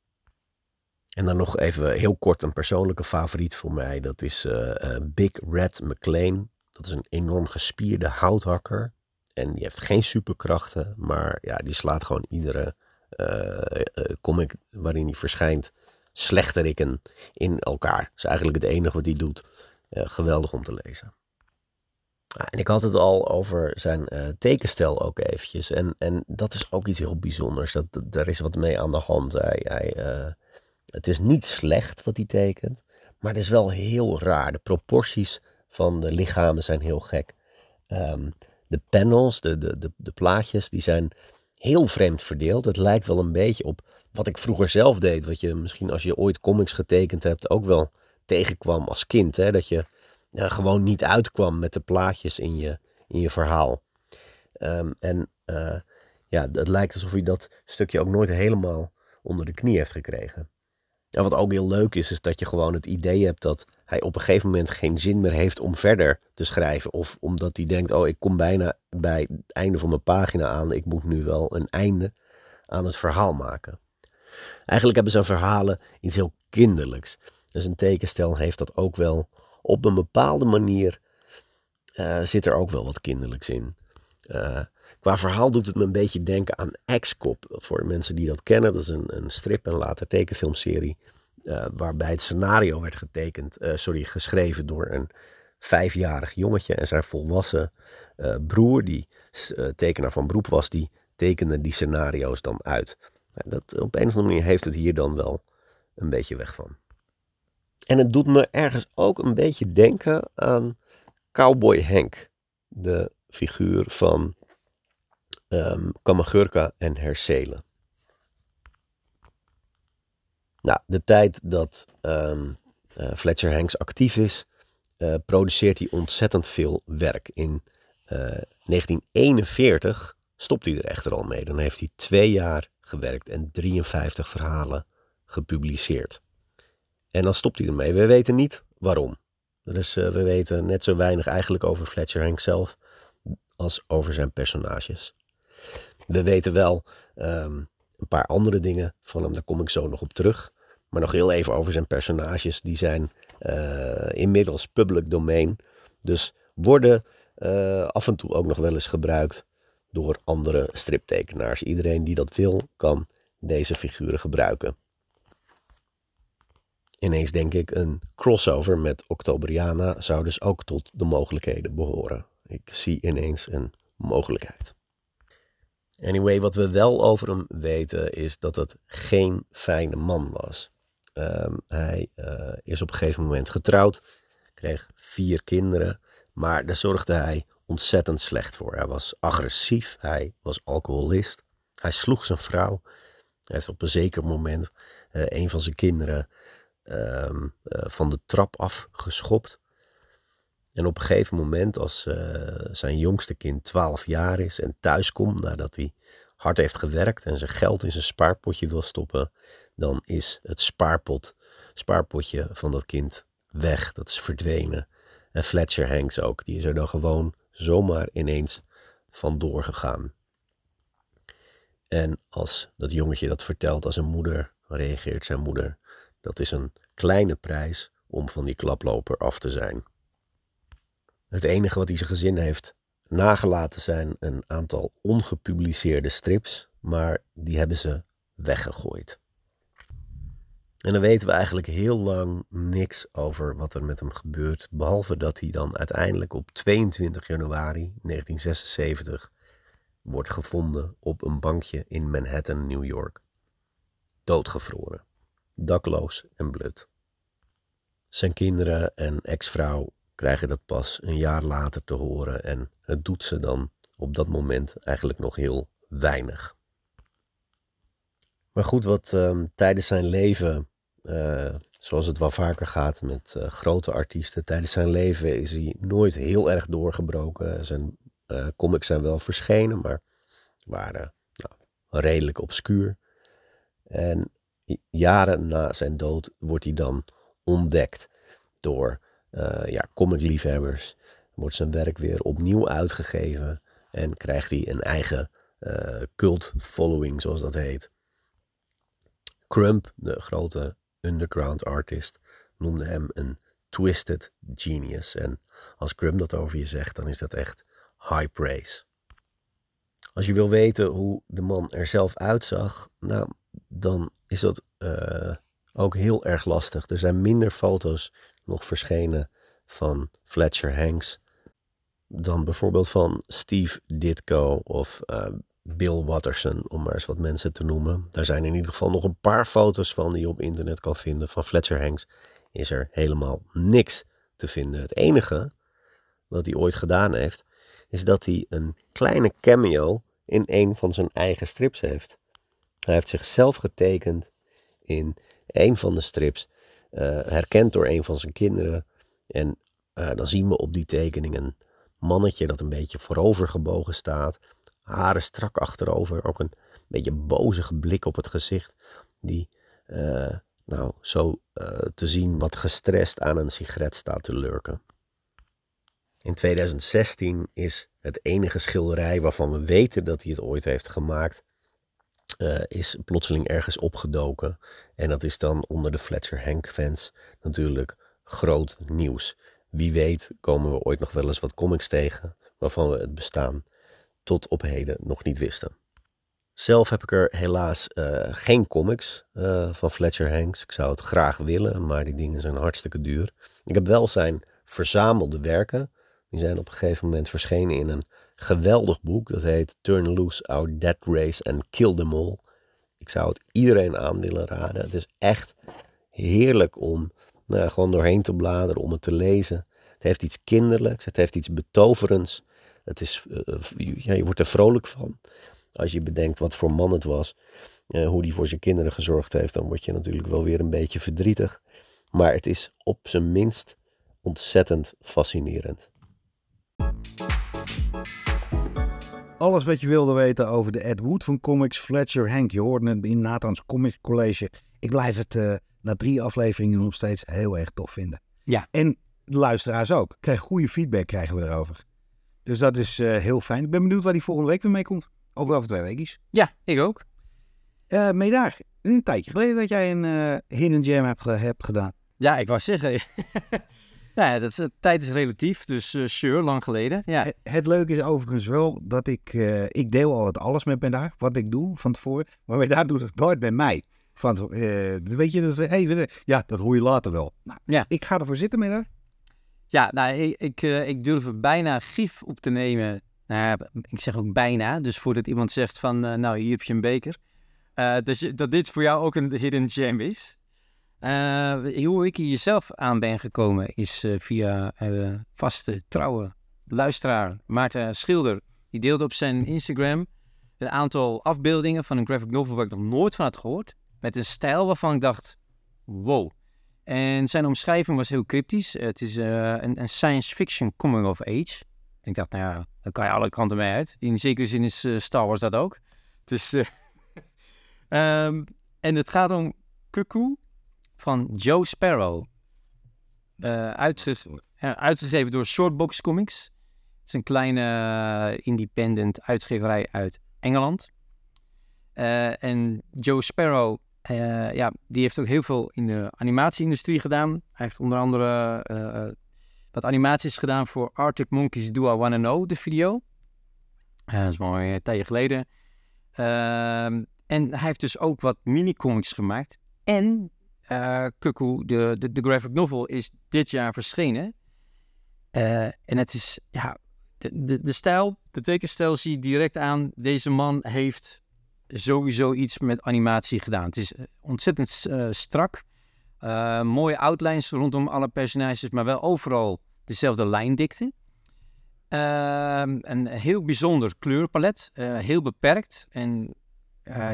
En dan nog even heel kort een persoonlijke favoriet voor mij. Dat is uh, Big Red McLean. Dat is een enorm gespierde houthakker. En die heeft geen superkrachten. Maar ja, die slaat gewoon iedere uh, comic waarin hij verschijnt slechterikken in elkaar. Dat is eigenlijk het enige wat hij doet. geweldig om te lezen. Ah, en ik had het al over zijn tekenstijl ook eventjes. En, en dat is ook iets heel bijzonders. Dat, dat, daar is wat mee aan de hand. Hij, hij het is niet slecht wat hij tekent, maar het is wel heel raar. De proporties van de lichamen zijn heel gek. Ehm, de panels, de, de, de, de plaatjes, die zijn heel vreemd verdeeld. Het lijkt wel een beetje op wat ik vroeger zelf deed. Wat je misschien als je ooit comics getekend hebt ook wel tegenkwam als kind. Hè? Dat je gewoon niet uitkwam met de plaatjes in je, in je verhaal. Um, en uh, ja, het lijkt alsof hij dat stukje ook nooit helemaal onder de knie heeft gekregen. En wat ook heel leuk is, is dat je gewoon het idee hebt dat hij op een gegeven moment geen zin meer heeft om verder te schrijven. Of omdat hij denkt, oh ik kom bijna bij het einde van mijn pagina aan. Ik moet nu wel een einde aan het verhaal maken. Eigenlijk hebben zijn verhalen iets heel kinderlijks. Dus een tekenstijl heeft dat ook wel op een bepaalde manier. Uh, zit er ook wel wat kinderlijks in. Uh, qua verhaal doet het me een beetje denken aan X-Cop. Voor mensen die dat kennen, dat is een, een strip en later tekenfilmserie. Uh, waarbij het scenario werd getekend, sorry, geschreven door een vijfjarig jongetje en zijn volwassen broer, die tekenaar van beroep was, die tekende die scenario's dan uit. Dat, op een of andere manier heeft het hier dan wel een beetje weg van. En het doet me ergens ook een beetje denken aan Cowboy Henk. De figuur van um, Kamagurka en Hercelen. Nou, de tijd dat um, uh, Fletcher Hanks actief is, uh, produceert hij ontzettend veel werk. In uh, 1941 stopt hij er echter al mee. Dan heeft hij twee jaar gewerkt en 53 verhalen gepubliceerd. En dan stopt hij ermee. We weten niet waarom. Dus uh, we weten net zo weinig eigenlijk over Fletcher Hank zelf als over zijn personages. We weten wel um, een paar andere dingen van hem, daar kom ik zo nog op terug. Maar nog heel even over zijn personages. Die zijn uh, inmiddels public domein. Dus worden uh, af en toe ook nog wel eens gebruikt door andere striptekenaars. Iedereen die dat wil, kan deze figuren gebruiken. Ineens denk ik een crossover met Octobriana zou dus ook tot de mogelijkheden behoren. Ik zie ineens een mogelijkheid. Anyway, wat we wel over hem weten is dat het geen fijne man was. Um, hij uh, is op een gegeven moment getrouwd, kreeg vier kinderen, maar daar zorgde hij ontzettend slecht voor. Hij was agressief, hij was alcoholist, hij sloeg zijn vrouw. Hij heeft op een zeker moment uh, een van zijn kinderen uh, van de trap af geschopt. En op een gegeven moment, als uh, zijn jongste kind 12 jaar is en thuiskomt nadat hij hard heeft gewerkt en zijn geld in zijn spaarpotje wil stoppen, dan is het spaarpot, spaarpotje van dat kind weg. Dat is verdwenen. En Fletcher Hanks ook, die is er dan gewoon zomaar ineens vandoor gegaan. En als dat jongetje dat vertelt als een moeder, reageert zijn moeder. Dat is een kleine prijs om van die klaploper af te zijn. Het enige wat hij zijn gezin heeft nagelaten zijn een aantal ongepubliceerde strips, maar die hebben ze weggegooid. En dan weten we eigenlijk heel lang niks over wat er met hem gebeurt, behalve dat hij dan uiteindelijk op 22 januari 1976 wordt gevonden op een bankje in Manhattan, New York. Doodgevroren, dakloos en blut. Zijn kinderen en ex-vrouw krijgen dat pas een jaar later te horen en het doet ze dan op dat moment eigenlijk nog heel weinig. Maar goed, wat uh, tijdens zijn leven, uh, zoals het wel vaker gaat met uh, grote artiesten, tijdens zijn leven is hij nooit heel erg doorgebroken. Zijn eh, comics zijn wel verschenen, maar waren nou, redelijk obscuur. En jaren na zijn dood wordt hij dan ontdekt door ja, comicliefhebbers. Wordt zijn werk weer opnieuw uitgegeven en krijgt hij een eigen cult following, zoals dat heet. Crump, de grote underground artist, noemde hem een twisted genius. En als Crump dat over je zegt, dan is dat echt high praise. Als je wil weten hoe de man er zelf uitzag, nou, dan is dat uh, ook heel erg lastig. Er zijn minder foto's nog verschenen van Fletcher Hanks dan bijvoorbeeld van Steve Ditko of uh, Bill Watterson, om maar eens wat mensen te noemen. Daar zijn in ieder geval nog een paar foto's van die je op internet kan vinden. Van Fletcher Hanks is er helemaal niks te vinden. Het enige wat hij ooit gedaan heeft, is dat hij een kleine cameo in een van zijn eigen strips heeft. Hij heeft zichzelf getekend in een van de strips, herkend door een van zijn kinderen. En uh, dan zien we op die tekening een mannetje dat een beetje voorover gebogen staat, haren strak achterover, ook een beetje bozige blik op het gezicht, die uh, nou, zo te zien wat gestrest aan een sigaret staat te lurken. In 2016 is het enige schilderij waarvan we weten dat hij het ooit heeft gemaakt, uh, is plotseling ergens opgedoken. En dat is dan onder de Fletcher Hank fans natuurlijk groot nieuws. Wie weet komen we ooit nog wel eens wat comics tegen waarvan we het bestaan tot op heden nog niet wisten. Zelf heb ik er helaas uh, geen comics uh, van Fletcher Hanks. Ik zou het graag willen, maar die dingen zijn hartstikke duur. Ik heb wel zijn verzamelde werken. Die zijn op een gegeven moment verschenen in een geweldig boek. Dat heet Turn Loose Our Dead Race and Kill Them All. Ik zou het iedereen aan willen raden. Het is echt heerlijk om nou, gewoon doorheen te bladeren, om het te lezen. Het heeft iets kinderlijks, het heeft iets betoverends. Het is, uh, ja, je wordt er vrolijk van. Als je bedenkt wat voor man het was, uh, hoe die voor zijn kinderen gezorgd heeft, dan word je natuurlijk wel weer een beetje verdrietig. Maar het is op zijn minst ontzettend fascinerend. Alles wat je wilde weten over de Ed Wood van Comics, Fletcher Hank. Je hoorde het in Nathan's Comics College. Ik blijf het uh, na drie afleveringen nog steeds heel erg tof vinden. Ja. En de luisteraars ook. Krijg goede feedback krijgen we erover. Dus dat is uh, heel fijn. Ik ben benieuwd waar die volgende week weer mee komt. Over over twee weken. Ja, ik ook. Uh, Meedaar, een tijdje geleden dat jij een uh, Hidden Jam hebt, hebt gedaan. Ja, ik wou zeggen. Ja, dat, de tijd is relatief, dus uh, sure, lang geleden. Ja. Het, het, leuke is overigens wel dat ik, uh, ik deel altijd alles met mijn daar, wat ik doe van tevoren, maar mijn daar doet het nooit bij mij. Van, uh, weet je, dat, hey, ja, dat hoor je later wel. Nou, ja. Ik ga ervoor zitten, met daar. Ja, nou, ik, ik, ik durf er bijna gif op te nemen. Nou, ik zeg ook bijna, dus voordat iemand zegt van, nou, hier heb je een beker. dat, je, dat dit voor jou ook een hidden gem is. Uh, hoe ik hier zelf aan ben gekomen is uh, via uh, vaste, trouwe luisteraar Maarten Schilder. Die deelde op zijn Instagram een aantal afbeeldingen van een graphic novel waar ik nog nooit van had gehoord. Met een stijl waarvan ik dacht, wow. En zijn omschrijving was heel cryptisch. Het is een, een, science fiction coming of age. Ik dacht, nou ja, daar kan je alle kanten mee uit. In zekere zin is Star Wars dat ook. Dus, um, en het gaat om Cuckoo van Joe Sparrow. Uh, uitge uh, uitgegeven door Shortbox Comics. Het is een kleine uh, independent uitgeverij uit Engeland. en Joe Sparrow, ja, die heeft ook heel veel in de animatieindustrie gedaan. Hij heeft onder andere wat animaties gedaan voor Arctic Monkeys Do I Wanna Know, de video. dat is mooi een tijdje geleden. Ehm, en hij heeft dus ook wat mini-comics gemaakt. En uh, de, de, de, graphic novel, is dit jaar verschenen. Uh, en het is, ja, de, de, de stijl, de tekenstijl zie je direct aan. Deze man heeft sowieso iets met animatie gedaan. Het is ontzettend uh, strak. mooie outlines rondom alle personages, maar wel overal dezelfde lijndikte. een heel bijzonder kleurpalet, heel beperkt. En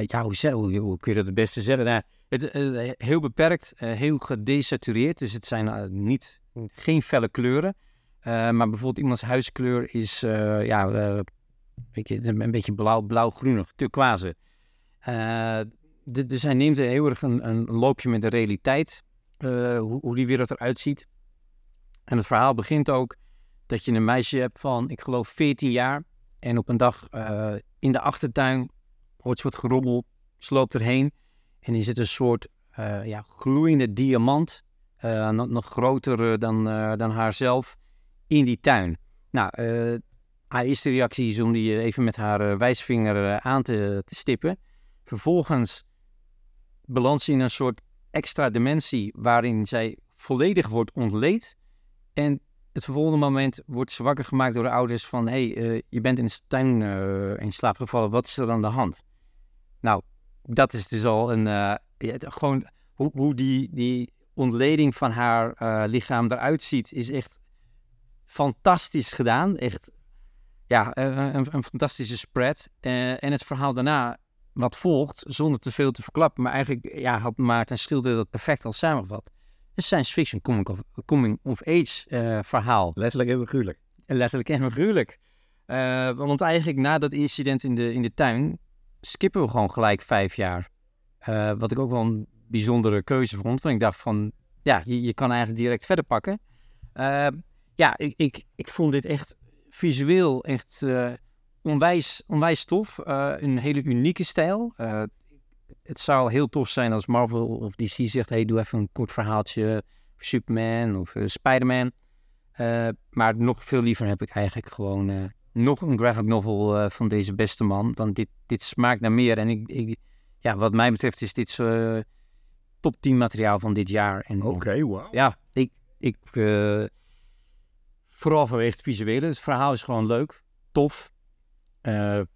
ja, hoe, hoe, hoe, kun je dat het beste zeggen? Nou, het, uh, heel beperkt, uh, heel gedesatureerd. Dus het zijn uh, niet, geen felle kleuren. maar bijvoorbeeld iemands huiskleur is ja, een beetje blauw, blauw-groenig, turquoise. dus hij neemt heel erg een, een loopje met de realiteit. hoe, hoe die wereld eruit ziet. En het verhaal begint ook dat je een meisje hebt van, ik geloof, 14 jaar. En op een dag in de achtertuin hoort ze wat gerommel, sloopt erheen. En er zit een soort uh, ja, gloeiende diamant, uh, nog, groter dan, uh, dan haarzelf, in die tuin. Nou, haar eerste reactie is om die even met haar wijsvinger aan te, stippen. Vervolgens ze in een soort extra dimensie waarin zij volledig wordt ontleed. En het volgende moment wordt ze wakker gemaakt door de ouders van... hé, hey, je bent in de tuin in slaap gevallen, wat is er aan de hand? Nou, dat is dus al een. Uh, ja, gewoon hoe, hoe die, die ontleding van haar uh, lichaam eruit ziet, is echt fantastisch gedaan. Echt ja, eh, een, een fantastische spread. Eh, en het verhaal daarna, wat volgt, zonder te veel te verklappen, maar eigenlijk ja, had Maarten Schilder dat perfect al samengevat. Een science fiction coming of, coming of age eh, verhaal. Letterlijk en figuurlijk. Letterlijk en figuurlijk. Eh, want eigenlijk na dat incident in de, in de tuin skippen we gewoon gelijk vijf jaar. Eh, wat ik ook wel een bijzondere keuze vond. Want ik dacht van, ja, je, je kan eigenlijk direct verder pakken. Eh, ja, ik, ik, ik vond dit echt visueel echt eh, onwijs, onwijs tof. Eh, een hele unieke stijl. Het zou heel tof zijn als Marvel of DC zegt... hey, doe even een kort verhaaltje Superman of Spider-Man. Maar nog veel liever heb ik eigenlijk gewoon nog een graphic novel eh, van deze beste man. Want dit, dit smaakt naar meer. En ik, ik, ja, wat mij betreft is dit eh, top 10 materiaal van dit jaar. En, Oké, wow. Ja, ik, ik eh, vooral vanwege het visuele. Het verhaal is gewoon leuk, tof.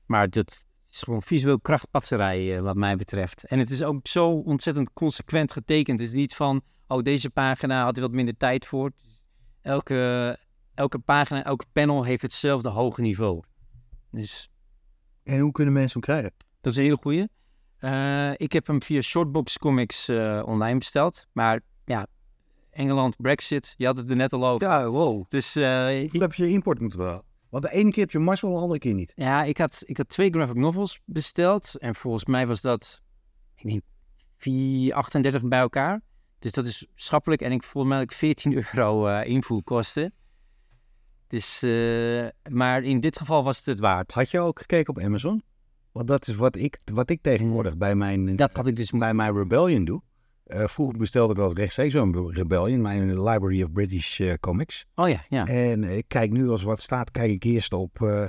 Maar dat is gewoon visueel krachtpatserij wat mij betreft. En het is ook zo ontzettend consequent getekend. Het is niet van, oh deze pagina had hij wat minder tijd voor. Elke, elke pagina, elke panel heeft hetzelfde hoge niveau. Dus En hoe kunnen mensen hem krijgen? dat is een hele goeie. Eh, ik heb hem via Shortbox Comics eh, online besteld. Maar ja, Engeland, Brexit, je had het er net al over. Ja, wow. Dus eh, Hoe heb je import moeten betalen? Want de ene keer heb je Marcel, de andere keer niet. ja, ik had, ik had twee graphic novels besteld. En volgens mij was dat, ik denk, 4, 38 bij elkaar. Dus dat is schappelijk. En ik volgens mij had ik 14 euro eh invoerkosten. Dus, eh, maar in dit geval was het het waard. Had je ook gekeken op Amazon? Want dat is wat ik, wat ik tegenwoordig bij mijn, Dat had ik dus bij mijn Rebellion doe. Eh, vroeger bestelde ik wel rechtstreeks zo'n Rebellion, mijn Library of British eh, Comics. Oh ja, ja. En ik kijk nu als wat staat, kijk ik eerst op, eh,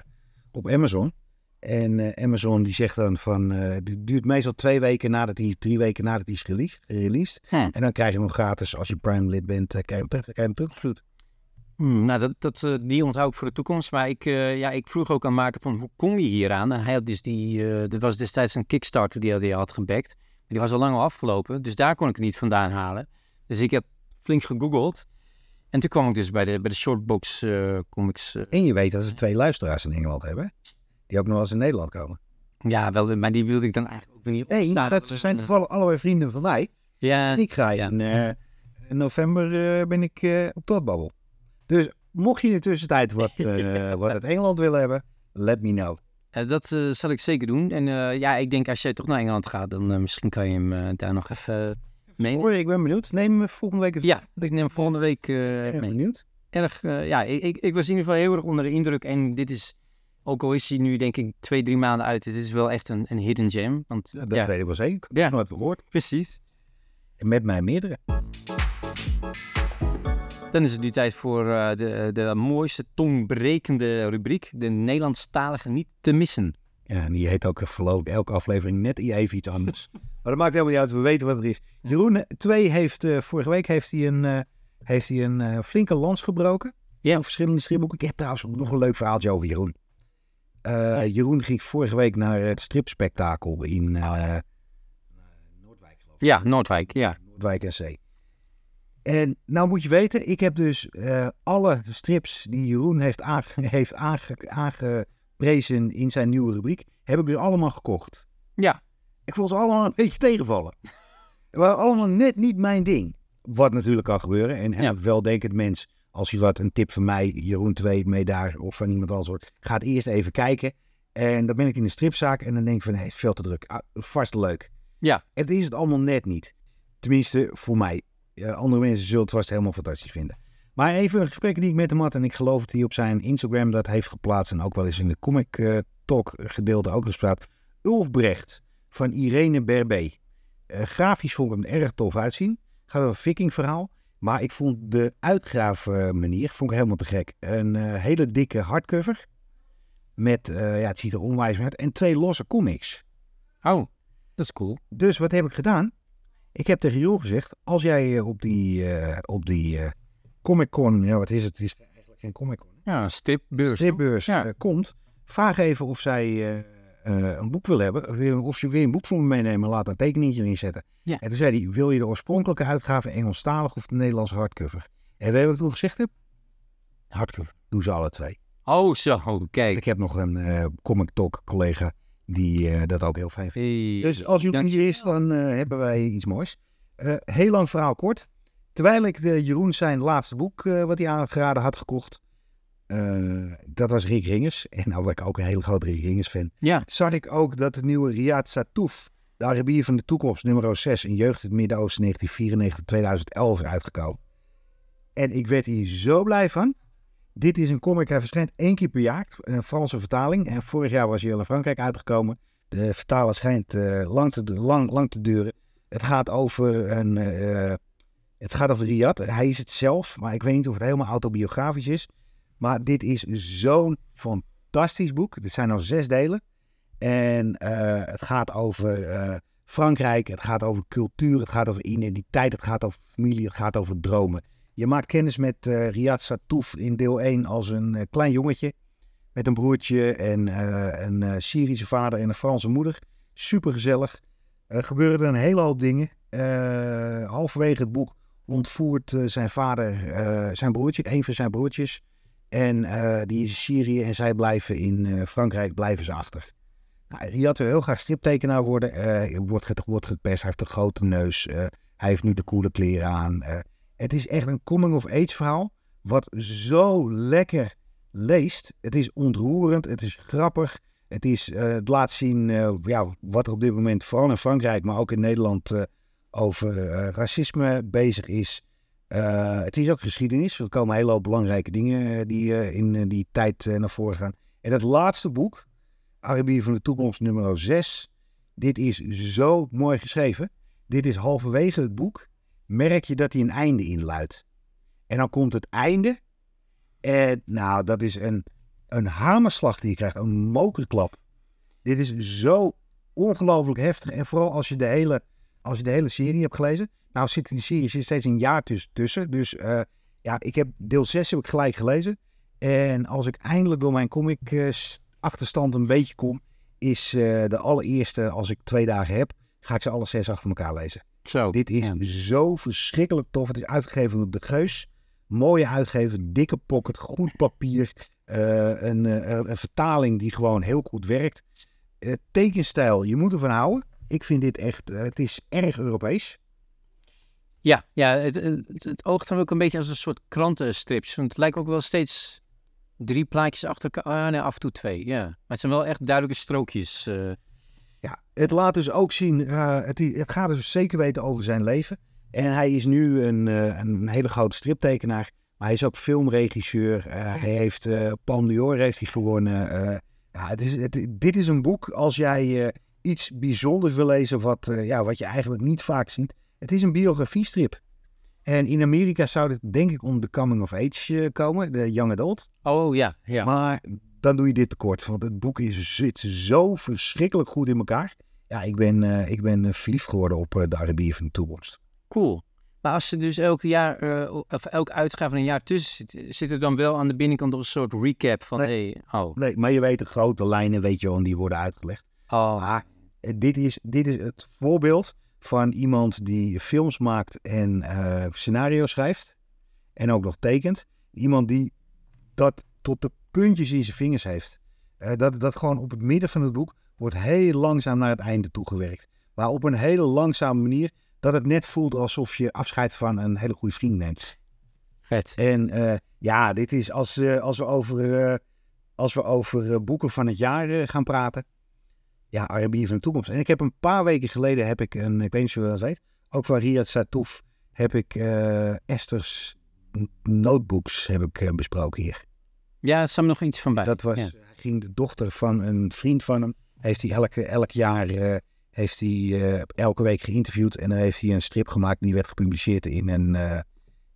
op Amazon. En eh, Amazon die zegt dan van, eh het duurt meestal twee weken nadat hij, drie weken nadat hij is released. released. Hm. En dan krijg je hem gratis, als je Prime lid bent, eh, krijg je hem, terug, krijg je hem teruggestuurd. Hmm, nou, dat, dat, eh, die onthoud ik voor de toekomst. Maar ik, eh, ja, ik vroeg ook aan Maarten van hoe kom je hier aan? En hij had dus die, eh er was destijds een Kickstarter die hij had gebackt. Die was al lang al afgelopen, dus daar kon ik het niet vandaan halen. Dus ik heb flink gegoogeld. En toen kwam ik dus bij de, bij de Shortbox eh, Comics. eh, En je weet dat ze twee luisteraars in Engeland hebben, die ook nog wel eens in Nederland komen. ja, wel, maar die wilde ik dan eigenlijk ook niet Nee, opstaan. dat zijn toevallig allebei vrienden van mij. Ja, En ik ga ja. in, eh, in november eh, ben ik eh, op Totbabbel. Dus mocht je in de tussentijd wat, eh, wat uit Engeland willen hebben, let me know. eh, dat eh, zal ik zeker doen. En ja, ik denk als jij toch naar Engeland gaat, dan misschien kan je hem daar nog even uh, mee. Hoor, ik ben benieuwd. Neem hem volgende week even. Ja, ik neem hem volgende week Ik ben mee. benieuwd. erg, ja, ik, ik, ik was in ieder geval heel erg onder de indruk. En dit is, ook al is hij nu denk ik twee, drie maanden uit, het is wel echt een, een hidden gem. Want Ja, dat ja, weet ik wel zeker. Ik heb Ja. nooit gehoord. precies. En met mij meerdere. Dan is het nu tijd voor eh, de, de mooiste, tongbrekende rubriek. De Nederlandstalige niet te missen. Ja, en die heet ook geloof ik elke aflevering net even iets anders. maar dat maakt helemaal niet uit. We weten wat er is. Jeroen 2 heeft, eh, vorige week heeft hij een, eh, heeft hij een eh, flinke lans gebroken. Ja. Van verschillende stripboeken. Ik heb trouwens ook nog een leuk verhaaltje over Jeroen. Eh, Jeroen ging vorige week naar het stripspektakel in eh, Noordwijk geloof ik. Ja, Noordwijk, ja. Noordwijk en Zee. En nou moet je weten, ik heb dus eh, alle strips die Jeroen heeft, aange- heeft aange- aangeprezen in zijn nieuwe rubriek, heb ik dus allemaal gekocht. Ja, Ik vond ze allemaal een beetje tegenvallen. Het waren allemaal net niet mijn ding. Wat natuurlijk kan gebeuren. En elk weldenkend mens, als je wat een tip van mij, Jeroen 2, mee daar of van iemand anders hoort, gaat eerst even kijken. En dan ben ik in de stripzaak en dan denk ik van, nee, het is veel te druk. Ah, vast leuk. Ja. Het is het allemaal net niet. Tenminste, voor mij. Andere mensen zullen het vast helemaal fantastisch vinden. Maar even een gesprek die ik met hem had, en ik geloof dat hij op zijn Instagram dat heeft geplaatst en ook wel eens in de Comic eh, Talk gedeelte ook gespraat. Ulf Brecht van Irene Berbé. Eh, grafisch vond ik hem erg tof uitzien. Gaat over een viking verhaal. Maar ik vond de uitgraafmanier vond ik helemaal te gek. Een eh, hele dikke hardcover. Met, ja, het ziet er onwijs uit. En twee losse comics. oh, dat is cool. Dus wat heb ik gedaan? Ik heb tegen Jeroen gezegd, als jij eh, op die, eh, op die eh, Comic Con, ja wat is het? Het is eigenlijk geen Comic Con. Ja, een stripbeurs. Stripbeurs Ja. komt, vraag even of zij een boek wil hebben. Of ze weer een boek voor me meenemen, laat een tekeningetje erin zetten. Ja. En toen zei hij, wil je de oorspronkelijke uitgave Engelstalig of de Nederlandse hardcover? En weet je wat ik toen gezegd heb? Hardcover. Doe ze alle twee. Oh, zo, kijk. Ik heb nog een comic talk collega die eh, dat ook heel fijn vindt. Hey, Dus als jullie dank hier is, dan eh, hebben wij iets moois. Eh, heel lang verhaal kort. Terwijl ik de Jeroen zijn laatste boek, eh, wat hij aangeraden had gekocht, eh, dat was Rick Ringers. En nou ben ik ook een hele grote Rick Ringers fan. Ja, Zag ik ook dat de nieuwe Riyad Satouf, de Arabier van de toekomst, nummer 6 in Jeugd in het Midden-Oosten 1994-2011 is uitgekomen. En ik werd hier zo blij van. Dit is een comic, hij verschijnt één keer per jaar, een Franse vertaling. En vorig jaar was hij al in Frankrijk uitgekomen. De vertaler schijnt eh, lang, te, lang, lang te duren. Het gaat over een, eh, het gaat over Riyad. Hij is het zelf, maar ik weet niet of het helemaal autobiografisch is. Maar dit is zo'n fantastisch boek. Het zijn al zes delen. En eh, het gaat over Frankrijk, het gaat over cultuur, het gaat over identiteit, het gaat over familie, het gaat over dromen. Je maakt kennis met eh Riyad Satouf in deel 1 als een eh, klein jongetje. Met een broertje en eh, een Syrische vader en een Franse moeder. Super gezellig. Er gebeuren een hele hoop dingen. Halverwege het boek ontvoert zijn vader zijn broertje, een van zijn broertjes. En die is in Syrië en zij blijven in Frankrijk, blijven ze achter. Nou, Riyad wil heel graag striptekenaar worden. eh wordt, wordt gepest, hij heeft een grote neus. hij heeft nu de coole kleren aan. Het is echt een coming-of-age verhaal. Wat zo lekker leest. Het is ontroerend, het is grappig. Het, is, eh, het laat zien eh, ja, wat er op dit moment, vooral in Frankrijk, maar ook in Nederland, eh, over racisme bezig is. Het is ook geschiedenis. Er komen een hele hoop belangrijke dingen die in die tijd naar voren gaan. En het laatste boek, Arabier van de Toekomst nummer 6. Dit is zo mooi geschreven. Dit is halverwege het boek. Merk je dat hij een einde inluidt. En dan komt het einde. En nou, dat is een, een hamerslag die je krijgt. Een mokerklap. Dit is zo ongelooflijk heftig. En vooral als je de hele, als je de hele serie hebt gelezen. Nou zit die serie zit steeds een jaar tuss- tussen. Dus eh, ja, ik heb deel 6 heb ik gelijk gelezen. En als ik eindelijk door mijn comic eh, achterstand een beetje kom, is eh, de allereerste, als ik twee dagen heb, ga ik ze alle zes achter elkaar lezen. Zo. Dit is ja. zo verschrikkelijk tof. Het is uitgegeven door De Geus. Mooie uitgever, dikke pocket, goed papier. eh, een, eh, een vertaling die gewoon heel goed werkt. Eh, tekenstijl, je moet ervan houden. Ik vind dit echt, het is erg Europees. Ja, ja het, het, het oogt dan ook een beetje als een soort krantenstrips. Want het lijkt ook wel steeds drie plaatjes achter elkaar. Ah, nee, af en toe twee, ja. Maar het zijn wel echt duidelijke strookjes. Ja, het laat dus ook zien, eh, het, het gaat dus zeker weten over zijn leven. En hij is nu een, eh, een hele grote striptekenaar. Maar hij is ook filmregisseur. Eh, hij heeft Palme d'Or heeft hij gewonnen. Ja, het is, het, dit is een boek als jij iets bijzonders wil lezen wat, ja, wat je eigenlijk niet vaak ziet. Het is een biografiestrip. En in Amerika zou dit denk ik om de coming of age komen, de young adult. Oh ja, ja. Maar dan doe je dit tekort, want het boek is, zit zo verschrikkelijk goed in elkaar. Ja, ik ben, eh, ik ben eh, verliefd geworden op eh, de Arabier van de toekomst. Cool. Maar als er dus elk jaar, of elk uitgave van een jaar tussen zit, zit er dan wel aan de binnenkant nog een soort recap van, Nee. hey, oh, Nee, maar je weet de grote lijnen, weet je wel, en die worden uitgelegd. oh, Maar eh, dit is, dit is het voorbeeld van iemand die films maakt en scenario schrijft. En ook nog tekent. Iemand die dat tot de puntjes in zijn vingers heeft. Eh, dat, dat gewoon op het midden van het boek wordt heel langzaam naar het einde toegewerkt. Maar op een hele langzame manier dat het net voelt alsof je afscheid van een hele goede vriend neemt. vet. En eh, ja, dit is als, eh, als we over, als we over boeken van het jaar gaan praten. Ja, Arabier van de toekomst. En ik heb een paar weken geleden heb ik een, ik weet niet of je dat weet, ook van Riyad Satouf, heb ik Esther's notebooks heb ik, besproken hier. Ja, er nog iets van bij. Dat was, Ja. ging de dochter van een vriend van hem, heeft hij elke, elk jaar, eh, heeft hij eh, elke week geïnterviewd en dan heeft hij een strip gemaakt die werd gepubliceerd in een, eh,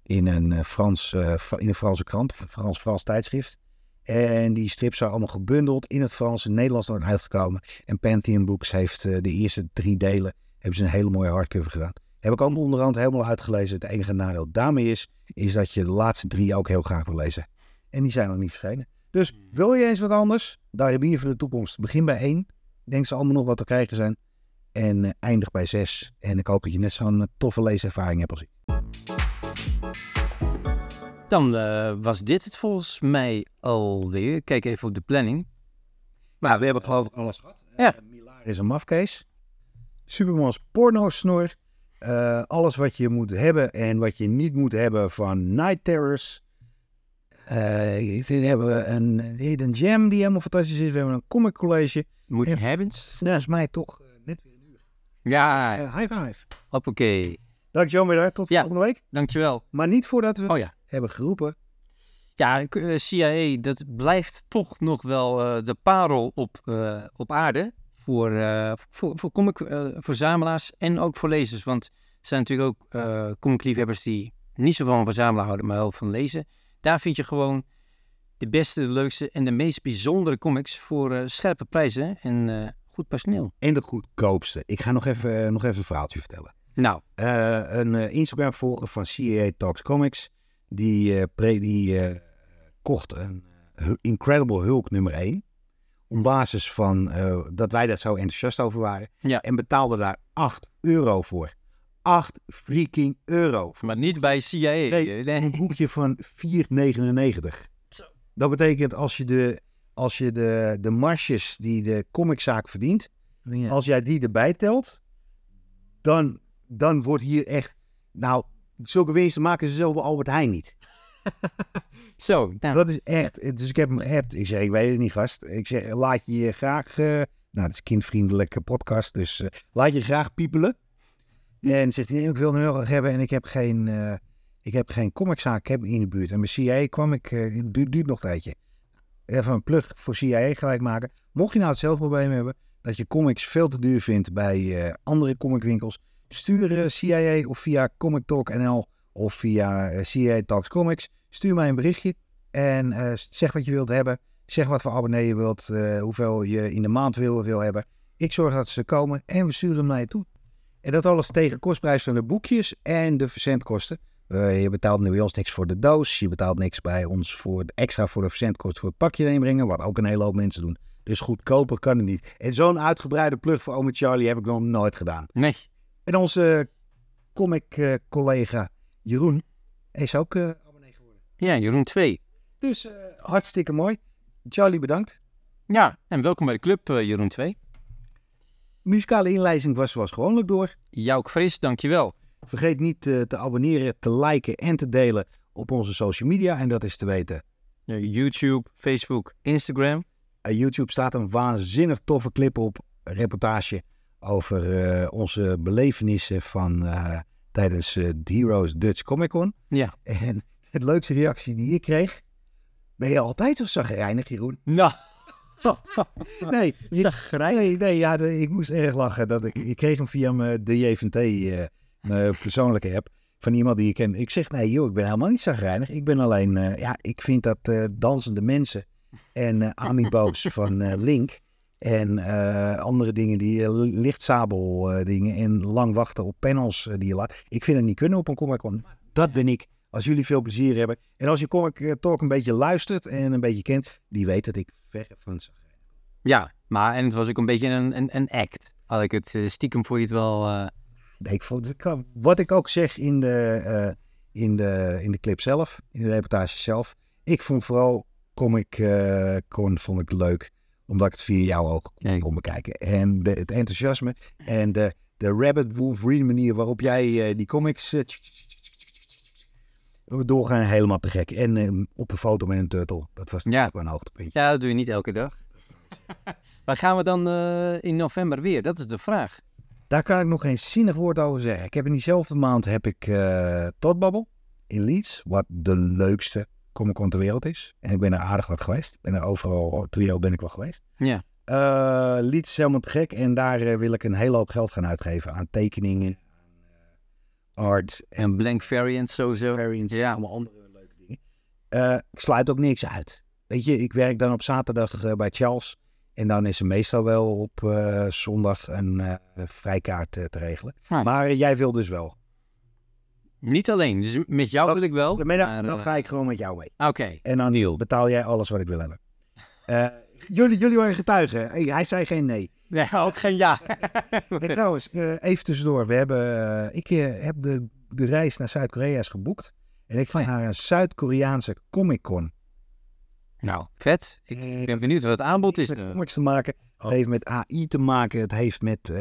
in een, Frans, Fra- in een Franse krant, een Frans, Frans tijdschrift. En die strips zijn allemaal gebundeld in het Frans en Nederlands nog uitgekomen. En Pantheon Books heeft de eerste drie delen, hebben ze een hele mooie hardcover gedaan. Heb ik ook onderhand helemaal uitgelezen. Het enige nadeel daarmee is, is dat je de laatste drie ook heel graag wil lezen. En die zijn nog niet verschenen. Dus wil je eens wat anders? Daar heb je voor de toekomst. Begin bij één. Denk ze allemaal nog wat te krijgen zijn. En eh, eindig bij zes. En ik hoop dat je net zo'n eh, toffe leeservaring hebt als ik. Dan eh, was dit het volgens mij alweer. Kijk even op de planning. Nou, we hebben geloof ik alles gehad. Ja. Milar is een mafkees. Supermans porno-snor. Eh, alles wat je moet hebben en wat je niet moet hebben van Night Terrors. Eh, dan hebben we een Hidden Gem die helemaal fantastisch is. We hebben een comic college. Moet je hebben? Dat is mij toch eh, net weer een uur. Ja, Eh, high five. hoppakee. Dankjewel Milar, tot Ja. volgende week. Dankjewel. Maar niet voordat we Oh ja. hebben geroepen. Ja, CIA, dat blijft toch nog wel de parel op, op aarde. Voor, voor, voor comic verzamelaars en ook voor lezers. Want er zijn natuurlijk ook eh comic-liefhebbers die niet zo van verzamelen houden, maar wel van lezen. Daar vind je gewoon de beste, de leukste en de meest bijzondere comics voor eh, scherpe prijzen en eh, goed personeel. En de goedkoopste. Ik ga nog even, nog even een verhaaltje vertellen. Nou, Eh, een eh, Instagram-volger van CAA Talks Comics. Die, eh, pre- die eh, kocht een eh, Incredible Hulk nummer 1. Op basis van eh, dat wij daar zo enthousiast over waren. Ja. En betaalde daar 8 euro voor. 8 freaking euro. maar niet bij CIA. Nee, Een boekje van 4,99. Zo. Dat betekent als je de, als je de, de marges die de comiczaak verdient. Ja. Als jij die erbij telt, dan, dan wordt hier echt. Nou, zulke winsten maken ze zelf bij Albert Heijn niet. Zo, nou, Dat is echt. Dus ik heb hem geappt. Ik zeg, ik weet het niet, gast. Ik zeg, laat je je graag. eh, nou, het is een kindvriendelijke podcast, dus eh, laat je graag piepelen. En zegt hij, ik wil een euro hebben en ik heb geen, eh, ik heb geen comiczaak heb in de buurt. En bij CIA kwam ik, eh, duurt, nog een tijdje. Even een plug voor CIA gelijk maken. Mocht je nou hetzelfde probleem hebben, dat je comics veel te duur vindt bij eh, andere comicwinkels, stuur CIA of via Comic Talk NL of via CIA Talks Comics. Stuur mij een berichtje en zeg wat je wilt hebben. Zeg wat voor abonnee je wilt, hoeveel je in de maand wil, wil hebben. Ik zorg dat ze komen en we sturen hem naar je toe. En dat alles tegen kostprijs van de boekjes en de verzendkosten. Eh, je betaalt nu bij ons niks voor de doos. Je betaalt niks bij ons voor de, extra voor de verzendkosten voor het pakje inbrengen. Wat ook een hele hoop mensen doen. Dus goedkoper kan het niet. En zo'n uitgebreide plug voor Ome Charlie heb ik nog nooit gedaan. nee. En onze comic collega Jeroen is ook eh, abonnee geworden. Ja, Jeroen 2. Dus eh, hartstikke mooi. Charlie, bedankt. Ja, en welkom bij de club, eh, Jeroen 2. Muzikale inleiding was zoals gewoonlijk door. Jouk Fris, dankjewel. Vergeet niet eh, te abonneren, te liken en te delen op onze social media. En dat is te weten. YouTube, Facebook, Instagram. Uh, YouTube staat een waanzinnig toffe clip op, een reportage over eh, onze belevenissen van eh, tijdens eh, de Heroes Dutch Comic Con. Ja. En het leukste reactie die ik kreeg, ben je altijd zo zagrijnig, Jeroen? Nou, Nee, je- nee, nee ja, ik moest erg lachen. Dat ik, ik kreeg hem via mijn de JVT, eh, mijn persoonlijke app, van iemand die ik ken. Ik zeg, nee joh, ik ben helemaal niet zagrijnig. Ik ben alleen, eh, ja, ik vind dat eh, dansende mensen en eh amiibos van eh, Link en eh, andere dingen, die eh, lichtzabel eh, dingen en lang wachten op panels eh, die je laat. Ik vind het niet kunnen op een Comic Con. Dat ben ik. Als jullie veel plezier hebben. En als je Comic Talk een beetje luistert en een beetje kent, die weet dat ik verre van zagrijnig ja, maar en het was ook een beetje een, een, een act. Had ik het eh, stiekem voor je het wel... eh, Nee, ik vond, wat ik ook zeg in de, eh, in, de, in de clip zelf, in de reportage zelf. Ik vond vooral Comic Con vond ik leuk, omdat ik het via jouw ogen kon, Kijk. kon bekijken. En de, het enthousiasme en de, de Rabbit Wolverine manier waarop jij die comics tsk, doorgaan helemaal te gek. En eh, op een foto met een turtle, dat was Ja. wel een hoogtepuntje. ja, dat doe je niet elke dag. Waar gaan we dan eh, in november weer? Dat is de vraag. Daar kan ik nog geen zinnig woord over zeggen. Ik heb in diezelfde maand heb ik eh Totbabbel in Leeds, wat de leukste Comic Con ter wereld is. En ik ben er aardig wat geweest. Ben er overal ter wereld ben ik wel geweest. Ja. Eh Leeds is helemaal te gek en daar wil ik een hele hoop geld gaan uitgeven aan tekeningen, art En blank variant sowieso. variants, Ja. allemaal andere leuke dingen. Eh, ik sluit ook niks uit. Weet je, ik werk dan op zaterdag eh, bij Charles. En dan is er meestal wel op eh, zondag een vrijkaart te regelen. Ah. Maar jij wil dus wel. Niet alleen, dus met jou Dat- wil ik wel. Dan, maar, dan ga ik gewoon met jou mee. Oké. En dan betaal jij alles wat ik wil hebben. Jullie, jullie waren getuigen. Hij zei geen nee. Nee, ook geen ja. En trouwens, eh, even tussendoor. We hebben, eh, ik eh, heb de, de reis naar Zuid-Korea is geboekt. En ik ga Oh naar een Zuid-Koreaanse Comic Con. Nou, vet. Ik ben benieuwd wat het aanbod is. met eh. comics te maken. Het Oh. heeft met AI te maken. Het heeft met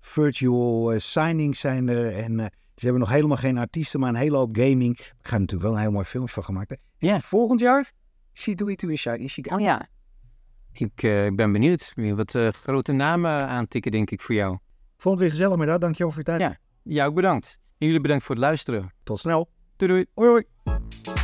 virtual signings zijn er. En ze hebben nog helemaal geen artiesten, maar een hele hoop gaming. Er gaat natuurlijk wel een heel mooi filmpje van gemaakt. Hè? Ja. Volgend jaar Shidui to Ishai Ishigami. Oh ja. Ik eh, ik ben benieuwd. Wat eh, grote namen aantikken, denk ik, voor jou. Vond het weer gezellig met dat. Dankjewel voor je tijd. Ja. Jou ook bedankt. En jullie bedankt voor het luisteren. Tot snel. Doei doei. Hoi hoi.